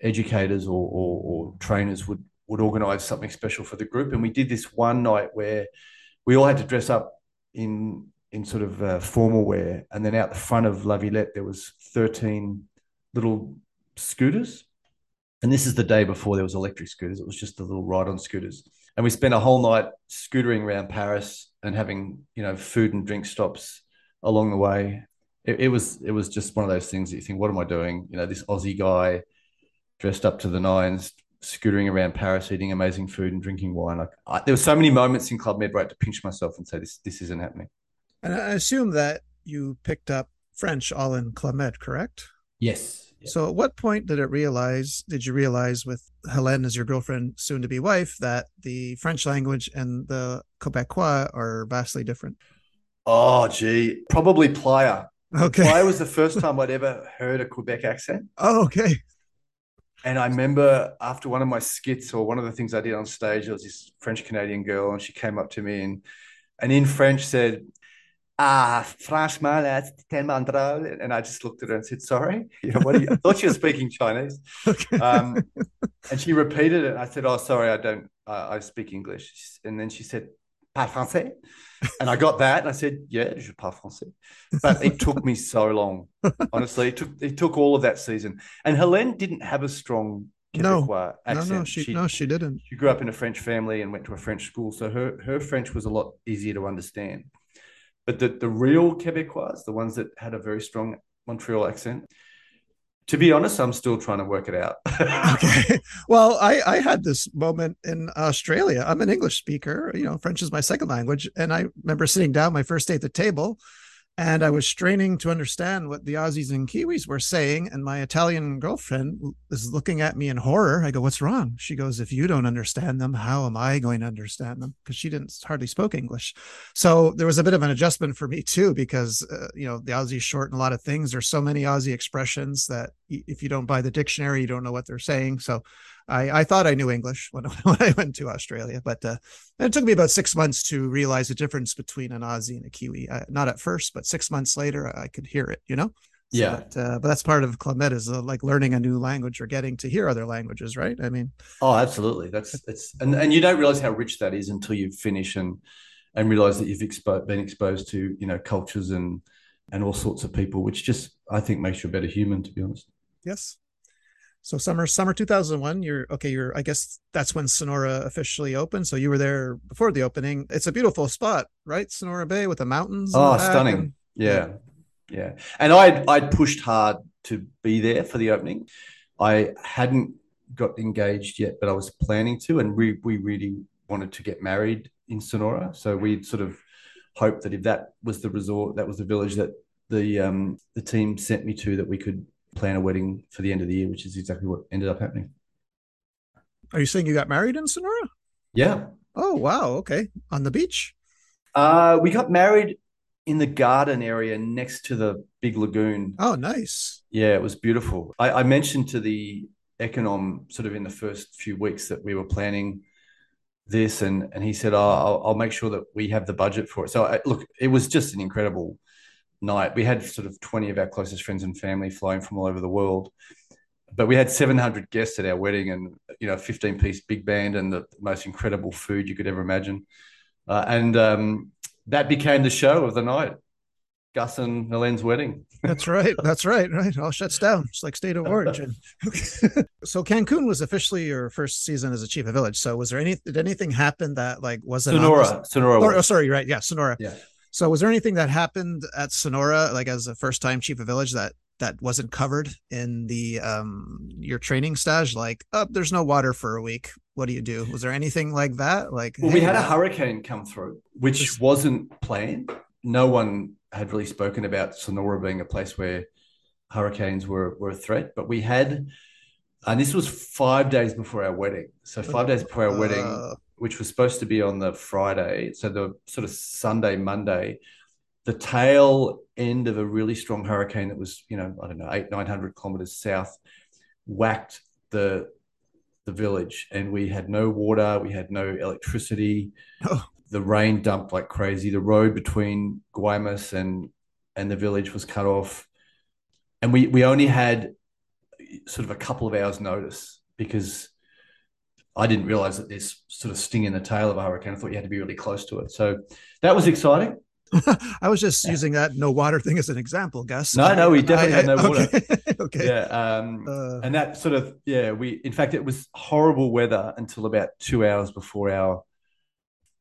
Speaker 2: educators or, or, or trainers would would organize something special for the group, and we did this one night where we all had to dress up in in sort of uh, formal wear, and then out the front of La Villette there was thirteen little scooters and this is the day before there was electric scooters. It was just a little ride on scooters. And we spent a whole night scootering around Paris and having, you know, food and drink stops along the way. It, it was it was just one of those things that you think, what am I doing? You know, this Aussie guy dressed up to the nines, scootering around Paris, eating amazing food and drinking wine. Like I, there were so many moments in Club Med where I had to pinch myself and say, this this isn't happening.
Speaker 1: And I assume that you picked up French all in Club Med, correct?
Speaker 2: Yes.
Speaker 1: So, at what point did it realize? Did you realize with Helene as your girlfriend, soon to be wife, that the French language and the Quebecois are vastly different?
Speaker 2: Oh, gee, probably Playa.
Speaker 1: Okay,
Speaker 2: Playa was the first time I'd ever heard a Quebec accent.
Speaker 1: Oh, okay.
Speaker 2: And I remember after one of my skits or one of the things I did on stage, there was this French Canadian girl, and she came up to me and and in French said, ah, franchement, that's tellement drôle. And I just looked at her and said, sorry. You know, what you, I thought she was speaking Chinese. Okay. Um, and she repeated it. I said, oh, sorry, I don't, uh, I speak English. And then she said, pas français. And I got that. And I said, yeah, je parle français. But it took me so long. Honestly, it took, it took all of that season. And Helene didn't have a strong Quebecois
Speaker 1: no, accent. No, no, she, she, no, she didn't.
Speaker 2: She grew up in a French family and went to a French school. So her, her French was a lot easier to understand. But the, the real Quebecois, the ones that had a very strong Montreal accent, to be honest, I'm still trying to work it out.
Speaker 1: okay. Well, I, I had this moment in Australia. I'm an English speaker, you know, French is my second language. And I remember sitting down my first day at the table and I was straining to understand what the Aussies and Kiwis were saying. And my Italian girlfriend is looking at me in horror. I go, What's wrong? She goes, If you don't understand them, how am I going to understand them? Because she didn't hardly spoke English. So there was a bit of an adjustment for me too, because, uh, you know, the Aussie shorten a lot of things. There's so many Aussie expressions that if you don't buy the dictionary, you don't know what they're saying. So I, I thought I knew English when, when I went to Australia, but uh, it took me about six months to realize the difference between an Aussie and a Kiwi. Uh, not at first, but six months later, I could hear it. You know.
Speaker 2: So yeah.
Speaker 1: But, uh, but, that's part of Med is uh, like learning a new language or getting to hear other languages, right? I mean.
Speaker 2: Oh, absolutely. That's it's and and you don't realize how rich that is until you finish and and realize that you've expo- been exposed to you know cultures and and all sorts of people, which just I think makes you a better human, to be honest.
Speaker 1: Yes, so summer summer 2001 you're okay you're i guess that's when sonora officially opened. So you were there before the opening. It's a beautiful spot right? Sonora bay with the mountains
Speaker 2: oh stunning. and, yeah. yeah. Yeah. And i i'd pushed hard to be there for the opening. I hadn't got engaged yet but i was planning to and we we really wanted to get married in sonora. So we sort of hoped that if that was the resort that was the village that the um the team sent me to that we could plan a wedding for the end of the year, which is exactly what ended up happening.
Speaker 1: Are you saying you got married in Sonora?
Speaker 2: Yeah.
Speaker 1: Oh wow, okay. On the beach?
Speaker 2: Uh, we got married in the garden area next to the big lagoon.
Speaker 1: Oh, nice.
Speaker 2: Yeah, it was beautiful. I, I mentioned to the econom sort of in the first few weeks that we were planning this, and and he said, "Oh, I'll, I'll make sure that we have the budget for it." So I, look, it was just an incredible night. We had sort of twenty of our closest friends and family flying from all over the world, but we had seven hundred guests at our wedding, and you know, fifteen piece big band, and the most incredible food you could ever imagine. Uh, and um, that became the show of the night. Gus and Helen's wedding.
Speaker 1: That's right. That's right. Right. All shuts down. It's like state of origin. so Cancun was officially your first season as a chief of village. So was there any did anything happen that like wasn't
Speaker 2: Sonora? Sonora.
Speaker 1: Or, oh, sorry, right. Yeah, Sonora.
Speaker 2: Yeah.
Speaker 1: So was there anything that happened at Sonora, like as a first time chief of village that that wasn't covered in the um your training stage? Like, oh, there's no water for a week. What do you do? Was there anything like that? Like,
Speaker 2: well, we
Speaker 1: hey,
Speaker 2: had a
Speaker 1: uh,
Speaker 2: hurricane come through, which
Speaker 1: This-
Speaker 2: wasn't planned. No one had really spoken about Sonora being a place where hurricanes were, were a threat, but we had, and this was five days before our wedding. So five days before our wedding,
Speaker 1: uh,
Speaker 2: which was supposed to be on the Friday, so the sort of Sunday, Monday, the tail end of a really strong hurricane that was, you know, I don't know, eight, 900 kilometers south, whacked the the village and we had no water, we had no electricity.
Speaker 1: Oh.
Speaker 2: The rain dumped like crazy. The road between Guaymas and and the village was cut off. And we we only had sort of a couple of hours notice because I didn't realize that there's sort of sting in the tail of a hurricane. I thought you had to be really close to it. So that was exciting.
Speaker 1: I was just using that no water thing as an example, Gus.
Speaker 2: No, no, we definitely had no water.
Speaker 1: Okay. okay.
Speaker 2: Yeah. Um,
Speaker 1: Uh,
Speaker 2: and that sort of yeah we in fact it was horrible weather until about two hours before our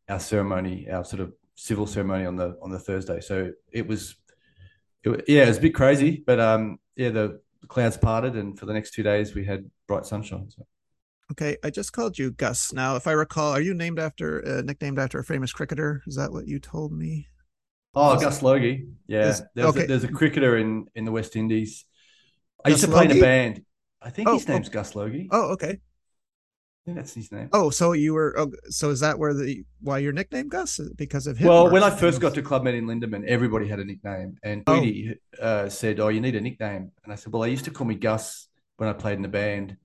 Speaker 2: our ceremony our sort of civil ceremony on the on the thursday so it was it, yeah it was a bit crazy but um yeah the, the clouds parted and for the next two days we had bright sunshine so.
Speaker 1: Okay, I just called you Gus. Now, if I recall, are you named after uh, nicknamed after a famous cricketer? Is that what you told me?
Speaker 2: oh
Speaker 1: Is-
Speaker 2: gus logie yeah
Speaker 1: is-
Speaker 2: there's,
Speaker 1: okay.
Speaker 2: a, there's a cricketer in in the west indies i used to play in a band i think
Speaker 1: Oh,
Speaker 2: his
Speaker 1: oh.
Speaker 2: name's gus logie
Speaker 1: Oh, okay.
Speaker 2: i think that's his name
Speaker 1: Oh, so you were. Oh, so is that where the why your nickname Gus because of him?
Speaker 2: Well, when I first got to Club Med in Lindeman, everybody had a nickname. And
Speaker 1: Oh.
Speaker 2: Tweedy uh, said, Oh, you need a nickname. And I said, Well, I used to call me Gus when I played in the band.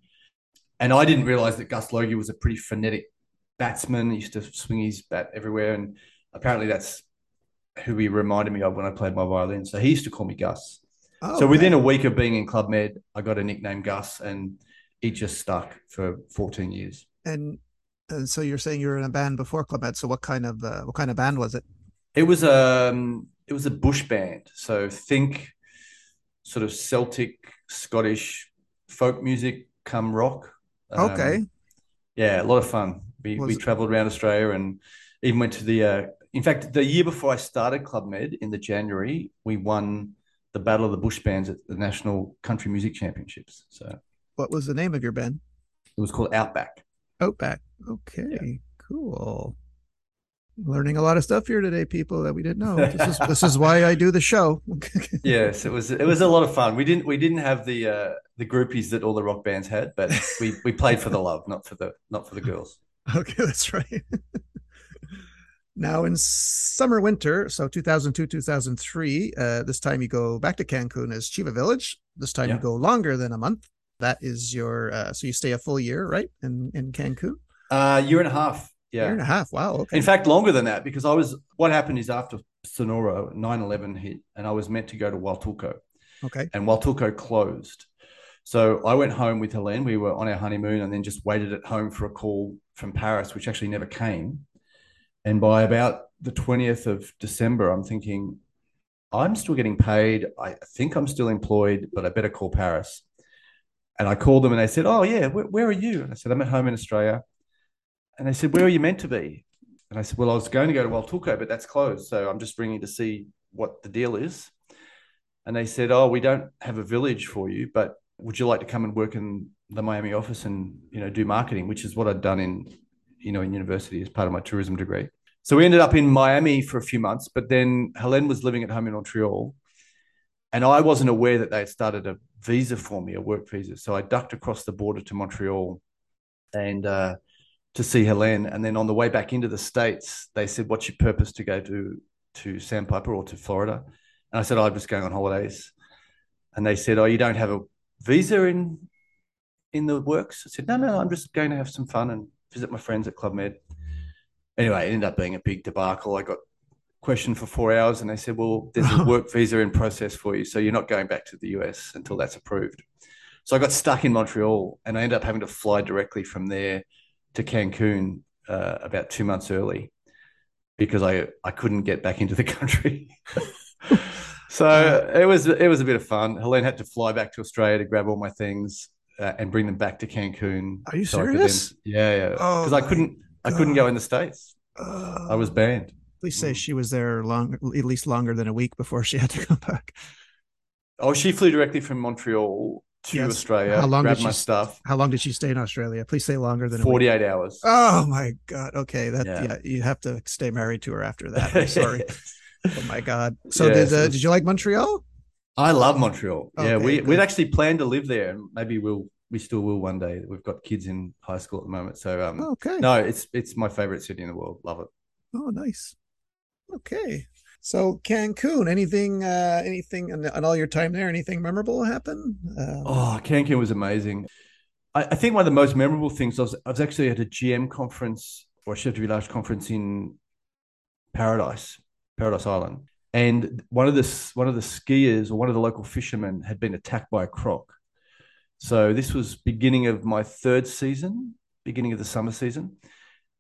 Speaker 2: And I didn't realize that Gus Logie was a pretty phonetic batsman. He used to swing his bat everywhere. And apparently that's who he reminded me of when I played my violin. So he used to call me Gus.
Speaker 1: Oh,
Speaker 2: so
Speaker 1: okay.
Speaker 2: within a week of being in Club Med, I got a nickname Gus and it just stuck for 14 years.
Speaker 1: and and so you're saying you were in a band before Club Med. So what kind of uh, what kind of band was it?
Speaker 2: It was um it was a bush band. So think sort of Celtic, Scottish folk music come rock. Um,
Speaker 1: Okay.
Speaker 2: Yeah, a lot of fun. We
Speaker 1: Was
Speaker 2: we traveled around Australia and even went to the uh in fact the year before I started Club Med in the January, we won the Battle of the Bush Bands at the National Country Music Championships. So
Speaker 1: What was the name of your band?
Speaker 2: it was called Outback.
Speaker 1: Outback. Okay, cool. Learning a lot of stuff here today, people that we didn't know. This is this is why I do the show.
Speaker 2: Yes, it was it was a lot of fun. We didn't we didn't have the uh the groupies that all the rock bands had, but we we played for the love, not for the not for the girls.
Speaker 1: okay, that's right. now in summer winter, so 2002 2003, uh, this time you go back to Cancun as Chiva Village. This time
Speaker 2: Yeah.
Speaker 1: you go longer than a month. That is your uh, so you stay a full year, right? In in Cancun,
Speaker 2: Uh year and a half.
Speaker 1: Year
Speaker 2: Yeah.
Speaker 1: and a half. Wow. Okay.
Speaker 2: In fact, longer than that, because I was what happened is after Sonora 9-11 hit and I was meant to go to Huatulco
Speaker 1: okay.
Speaker 2: and Huatulco closed. So I went home with Helene. We were on our honeymoon and then just waited at home for a call from Paris, which actually never came. And by about the 20th of December, I'm thinking, I'm still getting paid. I think I'm still employed, but I better call Paris. And I called them and they said, Oh, yeah, where, where are you? And I said, I'm at home in Australia. And they said, Where are you meant to be? And I said, Well, I was going to go to Huatulco, but that's closed. So I'm just ringing to see what the deal is. And they said, Oh, we don't have a village for you, but would you like to come and work in the Miami office and you know do marketing, which is what I'd done in you know in university as part of my tourism degree. So we ended up in Miami for a few months, but then Helene was living at home in Montreal, and I wasn't aware that they had started a visa for me, a work visa. So I ducked across the border to Montreal, and uh, to see Helene. And then on the way back into the States, they said, What's your purpose to go to, to Sandpiper or to Florida? And I said, oh, I'm just going on holidays. And they said, Oh, you don't have a visa in in the works? I said, No, no, I'm just going to have some fun and visit my friends at Club Med. Anyway, it ended up being a big debacle. I got questioned for four hours and they said, Well, there's a work visa in process for you. So you're not going back to the US until that's approved. So I got stuck in Montreal and I ended up having to fly directly from there to Cancun uh, about two months early because I, I couldn't get back into the country. so it was it was a bit of fun. Helene had to fly back to Australia to grab all my things uh, and bring them back to Cancun.
Speaker 1: Are you
Speaker 2: so
Speaker 1: serious?
Speaker 2: Then, yeah, yeah. Because
Speaker 1: Oh
Speaker 2: I couldn't I couldn't go in the states.
Speaker 1: Uh,
Speaker 2: I was banned.
Speaker 1: Please say she was there long, at least longer than a week before she had to come back.
Speaker 2: Oh, she flew directly from Montreal to
Speaker 1: Yes.
Speaker 2: Australia.
Speaker 1: How long did
Speaker 2: my
Speaker 1: she-
Speaker 2: stuff.
Speaker 1: How long did she stay in Australia? Please say longer than
Speaker 2: 48 hours.
Speaker 1: Oh my god. Okay, that yeah.
Speaker 2: Yeah.
Speaker 1: you have to stay married to her after that. I'm sorry. oh my god. So
Speaker 2: Yeah,
Speaker 1: did uh, did you like Montreal?
Speaker 2: I love Montreal. yeah, we
Speaker 1: good.
Speaker 2: we'd actually planned to live there, and maybe we'll we still will one day. We've got kids in high school at the moment, so um,
Speaker 1: Okay.
Speaker 2: no, it's it's my favorite city in the world. Love it.
Speaker 1: Oh, nice. Okay. So Cancun, anything, uh, anything in, in all your time there, anything memorable happen? Um,
Speaker 2: Oh, Cancun was amazing. I, I think one of the most memorable things I was I was actually at a GM conference or Chef de Village conference in Paradise, Paradise Island, and one of the one of the skiers or one of the local fishermen had been attacked by a croc. So this was beginning of my third season, beginning of the summer season,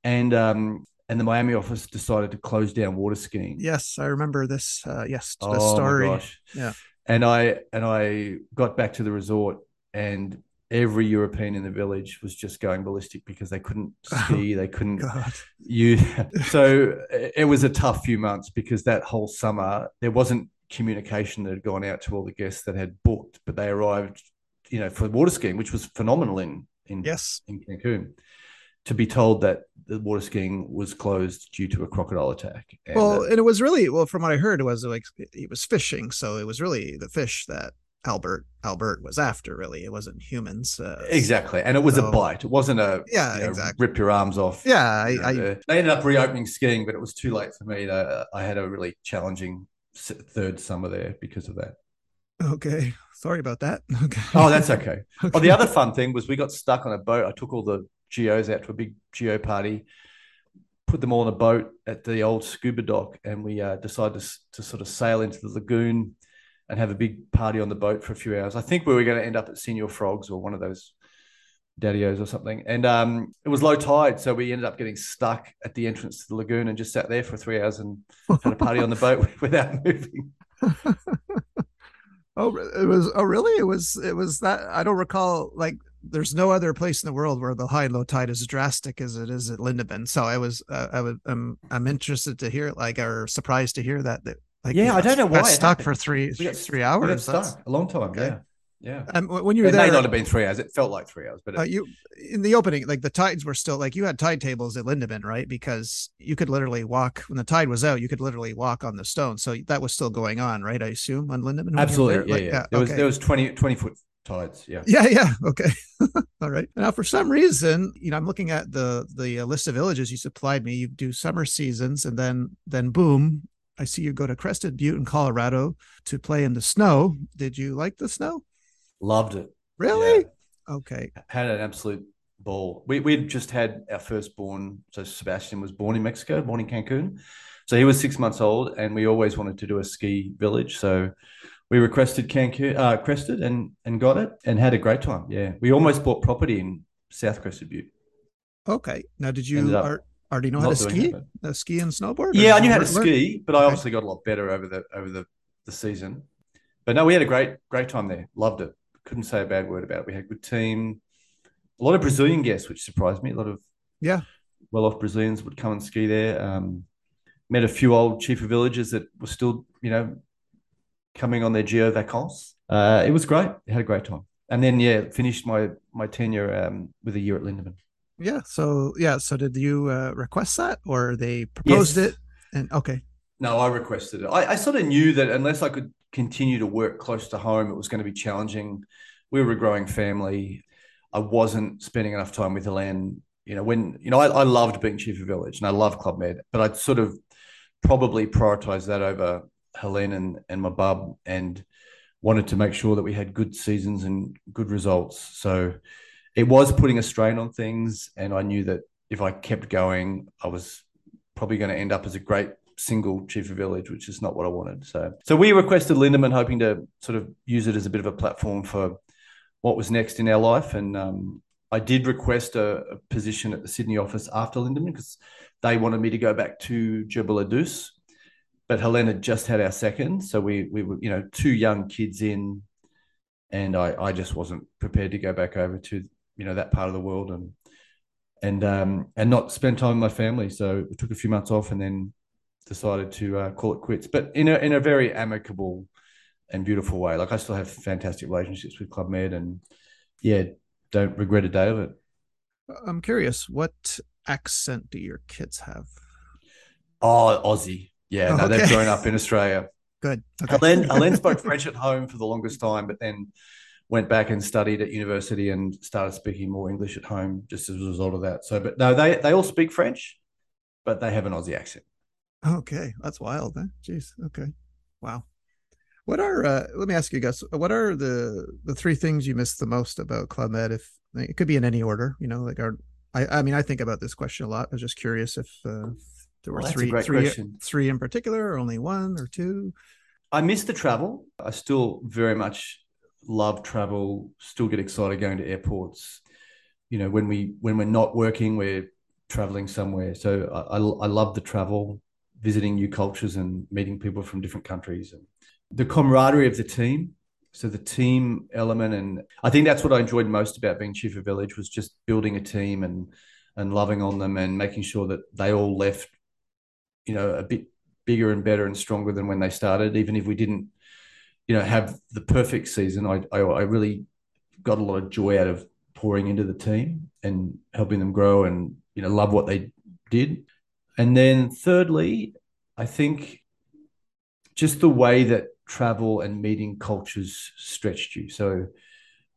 Speaker 2: and um, and the Miami office decided to close down water skiing.
Speaker 1: yes, I remember this. Uh, yes, the
Speaker 2: Oh
Speaker 1: story.
Speaker 2: my gosh.
Speaker 1: Yeah.
Speaker 2: And I and I got back to the resort and every European in the village was just going ballistic because they couldn't ski, they couldn't
Speaker 1: God.
Speaker 2: you so it it was a tough few months because that whole summer there wasn't communication that had gone out to all the guests that had booked, but they arrived, you know, for water skiing, which was phenomenal in in
Speaker 1: Yes.
Speaker 2: in Cancun. To be told that the water skiing was closed due to a crocodile attack. And,
Speaker 1: Well,
Speaker 2: uh,
Speaker 1: and it was really well from what I heard. It was like he was fishing, so it was really the fish that Albert Albert was after. Really, it wasn't humans. Uh,
Speaker 2: Exactly, and it was
Speaker 1: So-
Speaker 2: a bite. It wasn't a
Speaker 1: Yeah,
Speaker 2: you know,
Speaker 1: exactly.
Speaker 2: Rip your arms off.
Speaker 1: Yeah, I,
Speaker 2: You know,
Speaker 1: I
Speaker 2: uh, they ended up reopening skiing, but it was too late for me. Uh, I had a really challenging third summer there because of that.
Speaker 1: okay. Sorry about that. Okay.
Speaker 2: Oh, that's okay. Oh,
Speaker 1: Okay.
Speaker 2: the other fun thing was we got stuck on a boat. I took all the geos out to a big geo party, put them all on a boat at the old scuba dock, and we uh, decided to, to sort of sail into the lagoon and have a big party on the boat for a few hours. I think we were going to end up at Señor Frogs or one of those daddios or something. And um, it was low tide, so we ended up getting stuck at the entrance to the lagoon and just sat there for three hours and had a party on the boat without moving.
Speaker 1: Oh, it was. Oh, really? It was. It was that. I don't recall. Like, there's no other place in the world where the high and low tide is as drastic as it is at Lindeman. So I was. Uh, I would. I'm. I'm interested to hear. Like, or surprised to hear that. That. Like,
Speaker 2: Yeah,
Speaker 1: you
Speaker 2: I don't know why
Speaker 1: stuck
Speaker 2: happened.
Speaker 1: for three
Speaker 2: got-
Speaker 1: three hours.
Speaker 2: Stuck a long time.
Speaker 1: okay.
Speaker 2: Yeah, yeah.
Speaker 1: um, when you were
Speaker 2: It may not have been three hours. It felt like three hours, but it,
Speaker 1: uh, you in the opening, like the tides were still like you had tide tables at Lindeman, right? Because you could literally walk when the tide was out. You could literally walk on the stone. So that was still going on, right? I assume on Lindeman. when you were
Speaker 2: absolutely,
Speaker 1: there?
Speaker 2: yeah,
Speaker 1: Like,
Speaker 2: yeah. There was there was 20, 20 foot tides. Yeah.
Speaker 1: Yeah, yeah. Okay. All right. Now, for some reason, you know, I'm looking at the the uh, list of villages you supplied me. You do summer seasons, and then then boom, I see you go to Crested Butte in Colorado to play in the snow. Did you like the snow?
Speaker 2: Loved it.
Speaker 1: Really?
Speaker 2: Yeah.
Speaker 1: Okay.
Speaker 2: Had an absolute ball. We we'd just had our firstborn. So Sebastian was born in Mexico, born in Cancun. So he was six months old, and we always wanted to do a ski village. So we requested Cancun, uh, Crested, and and got it, and had a great time. Yeah, we almost bought property in South Crested Butte.
Speaker 1: Okay. Now, did you
Speaker 2: up
Speaker 1: ar- already know how to ski?
Speaker 2: it,
Speaker 1: Uh, ski and snowboard?
Speaker 2: Yeah, I knew how to
Speaker 1: learn-
Speaker 2: ski, but I
Speaker 1: Okay.
Speaker 2: obviously got a lot better over the over the, the season. But no, we had a great great time there. Loved it. Couldn't say a bad word about it. We had a good team. A lot of Brazilian guests, which surprised me. A lot of
Speaker 1: Yeah.
Speaker 2: well off Brazilians would come and ski there. Um, met a few old chief of villages that were still, you know, coming on their geo vacances. Uh, it was great. I had a great time. And then yeah, finished my my tenure um, with a year at Lindeman.
Speaker 1: Yeah. So yeah. So did you uh, request that, or they proposed
Speaker 2: Yes.
Speaker 1: it? And okay.
Speaker 2: No, I requested it. I, I sort of knew that unless I could continue to work close to home, it was going to be challenging. We were a growing family. I wasn't spending enough time with Helene you know, when you know, I, I loved being chief of village and I love Club Med, but I'd sort of probably prioritize that over Helene and and my bub and wanted to make sure that we had good seasons and good results. So it was putting a strain on things, and I knew that if I kept going, I was probably going to end up as a great single chief of village, which is not what I wanted. So, so we requested Lindeman, hoping to sort of use it as a bit of a platform for what was next in our life. And um, I did request a, a, position at the Sydney office after Lindeman because they wanted me to go back to Jebel Adus. But Helena just had our second, so we we were you know two young kids in, and I I just wasn't prepared to go back over to you know that part of the world and and um, and not spend time with my family. So we took a few months off and then decided to uh, call it quits. But in a in a very amicable and beautiful way. Like I still have fantastic relationships with Club Med, and yeah, don't regret a day of it.
Speaker 1: I'm curious, what accent do your kids have?
Speaker 2: Oh, Aussie. Yeah, oh, no, okay. they've grown up in Australia.
Speaker 1: Good.
Speaker 2: Okay. Helene, Helene spoke French at home for the longest time, but then went back and studied at university and started speaking more English at home just as a result of that. So, but no, they they all speak French, but they have an Aussie accent.
Speaker 1: Okay, that's wild. Huh? Jeez. Okay. Wow. What are uh, let me ask you guys, what are the the three things you miss the most about Club Med? If it could be in any order, you know, like our I, I mean I think about this question a lot. I was just curious if uh, there were well, three three, three in particular or only one or two.
Speaker 2: I miss the travel. I still very much love travel, still get excited going to airports. You know, when we when we're not working, we're traveling somewhere. So I, I, love the travel, visiting new cultures and meeting people from different countries and the camaraderie of the team. So the team element, and I think that's what I enjoyed most about being chief of village was just building a team and and loving on them and making sure that they all left, you know, a bit bigger and better and stronger than when they started, even if we didn't you know have the perfect season. I, I, I really got a lot of joy out of pouring into the team and helping them grow and you know love what they did. And then thirdly, I think just the way that travel and meeting cultures stretched you. So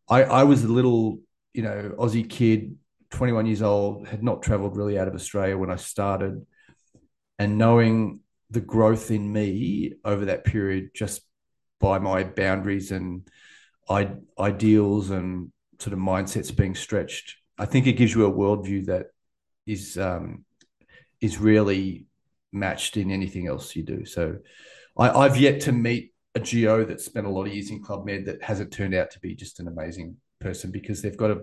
Speaker 2: I, I was a little, you know, Aussie kid, 21 years old, had not traveled really out of Australia when I started. And knowing the growth in me over that period just by my boundaries and ideals and sort of mindsets being stretched. I think it gives you a worldview that is um, is really matched in anything else you do. So I, have yet to meet a geo that spent a lot of years in Club Med that hasn't turned out to be just an amazing person because they've got a,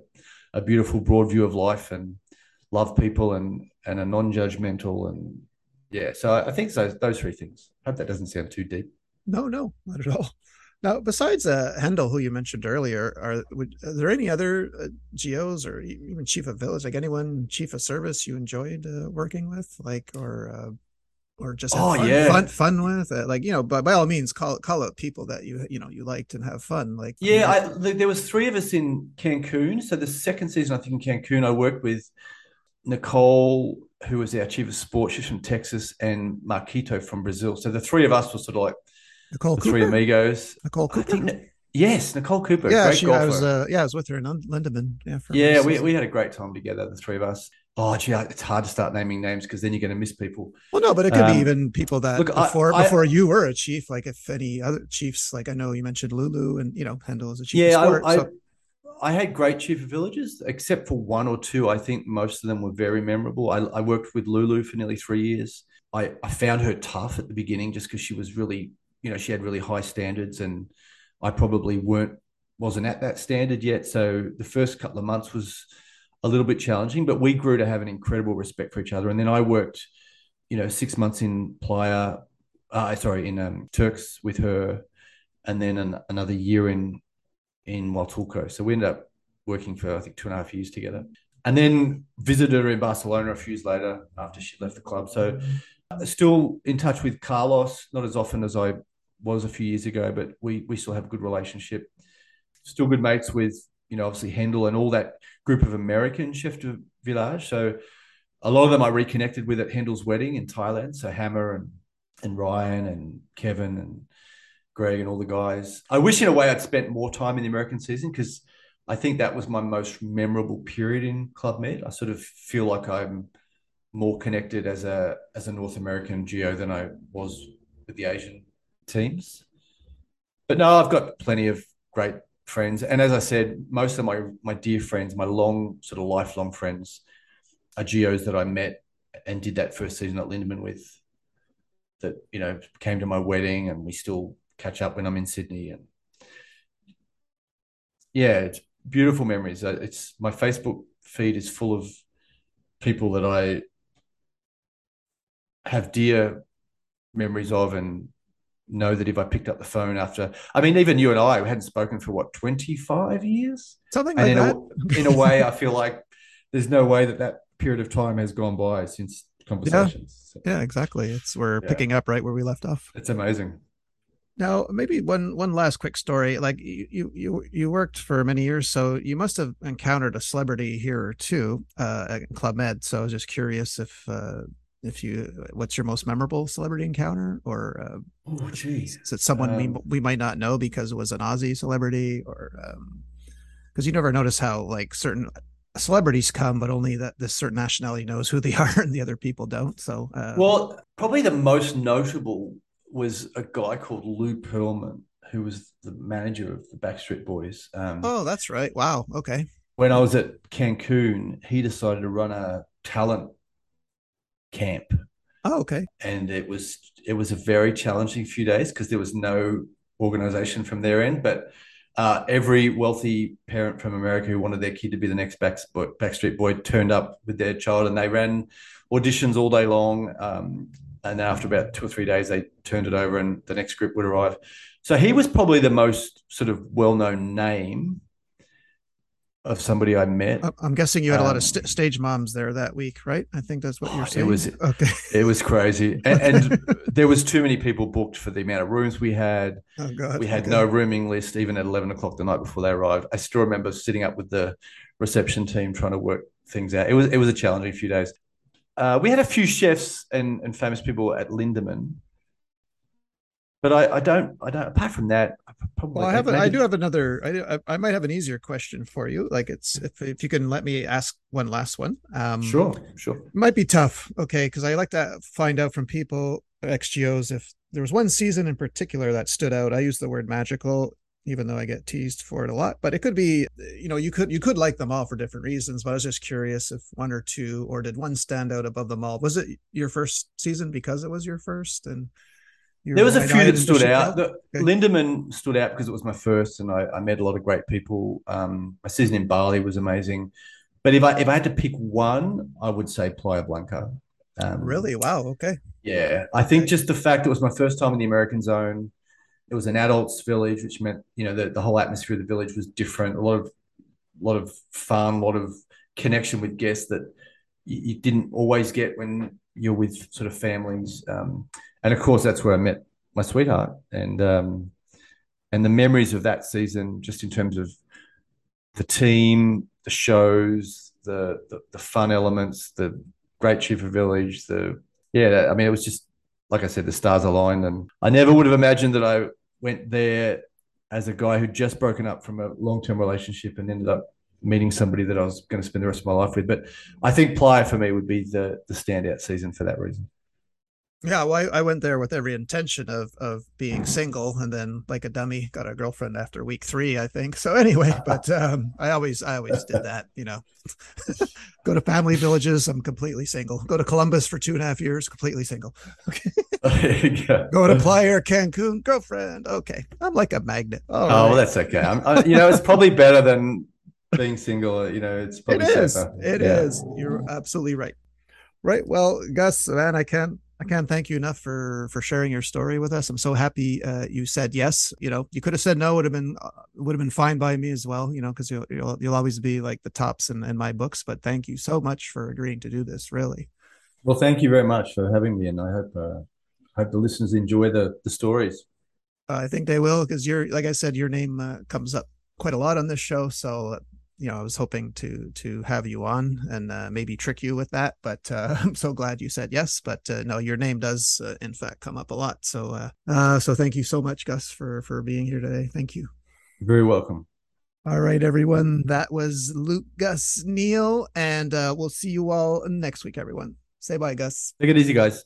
Speaker 2: a beautiful broad view of life and love people and and are non-judgmental and yeah. So I think those those three things. I hope that doesn't sound too deep.
Speaker 1: No, no, not at all. Now, besides uh, Hendel, who you mentioned earlier, are, would, are there any other uh, geos or even chief of village, like anyone chief of service you enjoyed uh, working with, like or uh, or just oh fun, yeah fun, fun with, uh, like you know, but by all means, call call out people that you you know you liked and have fun. Like
Speaker 2: yeah, I, there was three of us in Cancun. So the second season, I think in Cancun, I worked with Nicole, who was our chief of sports, she's from Texas, and Marquito from Brazil. So the three of us were sort of like
Speaker 1: Nicole
Speaker 2: the
Speaker 1: Cooper?
Speaker 2: Three Amigos.
Speaker 1: Nicole Cooper. Think,
Speaker 2: yes, Nicole Cooper.
Speaker 1: Yeah, she, I was. Uh, yeah, I was with her in Lindeman.
Speaker 2: Yeah, yeah, we, we had a great time together, the three of us. Oh, gee, it's hard to start naming names because then you're going to miss people.
Speaker 1: Well, no, but it could um, be even people that look, before I, before you were a chief. Like if any other chiefs, like I know you mentioned Lulu, and you know Hendel is a chief. Yeah, sport, I,
Speaker 2: so. I, had great chief of villages, except for one or two. I think most of them were very memorable. I, I worked with Lulu for nearly three years. I, I found her tough at the beginning just because she was really you know she had really high standards and I probably weren't wasn't at that standard yet so the first couple of months was a little bit challenging but we grew to have an incredible respect for each other and then I worked you know 6 months in Playa uh, sorry in um, Turks with her and then an, another year in in Huatulco so we ended up working for I think two and a half years together and then visited her in Barcelona a few years later after she left the club so uh, still in touch with Carlos, not as often as I was a few years ago, but we we still have a good relationship. Still good mates with you know obviously Hendel and all that group of American chef de village. So a lot of them I reconnected with at Hendel's wedding in Thailand. So Hammer and and Ryan and Kevin and Greg and all the guys. I wish in a way I'd spent more time in the American season because I think that was my most memorable period in Club Med. I sort of feel like I'm more connected as a as a North American geo than I was with the Asian teams. But no, I've got plenty of great friends, and as I said, most of my my dear friends, my long sort of lifelong friends, are geos that I met and did that first season at Lindeman with. That you know came to my wedding, and we still catch up when I'm in Sydney, and yeah, it's beautiful memories. It's my Facebook feed is full of people that I have dear memories of and know that if I picked up the phone after, I mean, even you and I hadn't spoken for what, 25 years?
Speaker 1: Something
Speaker 2: and
Speaker 1: like
Speaker 2: in
Speaker 1: that.
Speaker 2: A, in a way, I feel like there's no way that that period of time has gone by since conversations.
Speaker 1: Yeah, yeah exactly. It's we're
Speaker 2: Yeah.
Speaker 1: picking up right where we left off.
Speaker 2: It's amazing.
Speaker 1: Now, maybe one one last quick story. Like you you you, worked for many years, so you must have encountered a celebrity here or two uh, at Club Med. So I was just curious if uh, if you what's your most memorable celebrity encounter, or uh,
Speaker 2: Oh, geez.
Speaker 1: is it someone we
Speaker 2: Um,
Speaker 1: we might not know because it was an Aussie celebrity, or because you never notice how like certain celebrities come, but only that this certain nationality knows who they are and the other people don't. So uh,
Speaker 2: Well, probably the most notable was a guy called Lou Pearlman, who was the manager of the Backstreet Boys. Um,
Speaker 1: oh, that's right. Wow. Okay.
Speaker 2: when I was at Cancun, he decided to run a talent camp,
Speaker 1: Oh, okay.
Speaker 2: and it was it was a very challenging few days because there was no organization from their end, but. Uh, every wealthy parent from America who wanted their kid to be the next Back, Backstreet Boy turned up with their child, and they ran auditions all day long. Um, and then after about two or three days, they turned it over, and the next group would arrive. So he was probably the most sort of well-known name of somebody I met.
Speaker 1: I- I'm guessing you had a lot of
Speaker 2: Um,
Speaker 1: st- stage moms there that week, right? I think that's what
Speaker 2: Oh,
Speaker 1: you're saying.
Speaker 2: it was-
Speaker 1: okay.
Speaker 2: It was crazy, and, and there was too many people booked for the amount of rooms we had.
Speaker 1: Oh god.
Speaker 2: We had
Speaker 1: okay.
Speaker 2: no rooming list even at eleven o'clock the night before they arrived. I still remember sitting up with the reception team trying to work things out. It was it was a challenging few days. Uh, we had a few chefs and, and famous people at Lindeman, but I, I don't I don't apart from that. I probably
Speaker 1: Well, I have. A, I do have another. I, do, I I might have an easier question for you. Like it's if if you can let me ask one last one. Um,
Speaker 2: Sure, sure.
Speaker 1: It might be tough. Okay, because I like to find out from people XGOs if there was one season in particular that stood out. I use the word magical, even though I get teased for it a lot. But it could be, you know, you could you could like them all for different reasons. But I was just curious if one or two, or did one stand out above them all? Was it your first season because it was your first? And you
Speaker 2: There was a few that stood out. The,
Speaker 1: Okay.
Speaker 2: Lindeman stood out because it was my first, and I, I met a lot of great people. Um, my season in Bali was amazing, but if I if I had to pick one, I would say Playa Blanca. Um,
Speaker 1: Really? Wow. Okay.
Speaker 2: Yeah, I think just the fact it was my first time in the American zone. It was an adults village, which meant you know the, the whole atmosphere of the village was different. A lot of lot of fun, a lot of connection with guests that you, you didn't always get when you're with sort of families. Um, and of course, that's where I met my sweetheart, and um, and the memories of that season, just in terms of the team, the shows, the the, the fun elements, the great Chief of Village, the yeah, I mean, it was just like I said, the stars aligned, and I never would have imagined that I went there as a guy who'd just broken up from a long term relationship and ended up meeting somebody that I was going to spend the rest of my life with. But I think Playa for me would be the the standout season for that reason.
Speaker 1: Yeah, well, I, I went there with every intention of of being single, and then like a dummy, got a girlfriend after week three, I think. So anyway, but um, I always I always did that, you know. Go to family villages, I'm completely single. Go to Columbus for two and a half years, completely single. Okay.
Speaker 2: Yeah.
Speaker 1: Go to Playa Cancun, girlfriend. Okay, I'm like a magnet. All
Speaker 2: Oh, well, that's okay. I'm, I, you know, it's probably better than being single. You know, it's
Speaker 1: It
Speaker 2: probably
Speaker 1: is.
Speaker 2: safer.
Speaker 1: It
Speaker 2: Yeah.
Speaker 1: is. You're absolutely right. Right. Well, Gus, man, I can't I can't thank you enough for for sharing your story with us. I'm so happy uh, you said yes. You know, you could have said no. Would have been uh, would have been fine by me as well. You know, because you'll, you'll you'll always be like the tops in, in my books. But thank you so much for agreeing to do this. Really.
Speaker 3: Well, thank you very much for having me, and I hope uh, hope the listeners enjoy the the stories.
Speaker 1: Uh, I think they will because you're like I said, your name uh, comes up quite a lot on this show. So uh, you know, I was hoping to to have you on and uh, maybe trick you with that, but uh, I'm so glad you said yes. But uh, no, your name does uh, in fact come up a lot. So uh, uh, so thank you so much, Gus, for for being here today. Thank you.
Speaker 3: Very welcome.
Speaker 1: All right, everyone. That was Luke, Gus, Neil, and uh, we'll see you all next week, everyone. Say bye, Gus.
Speaker 2: Take it easy, guys.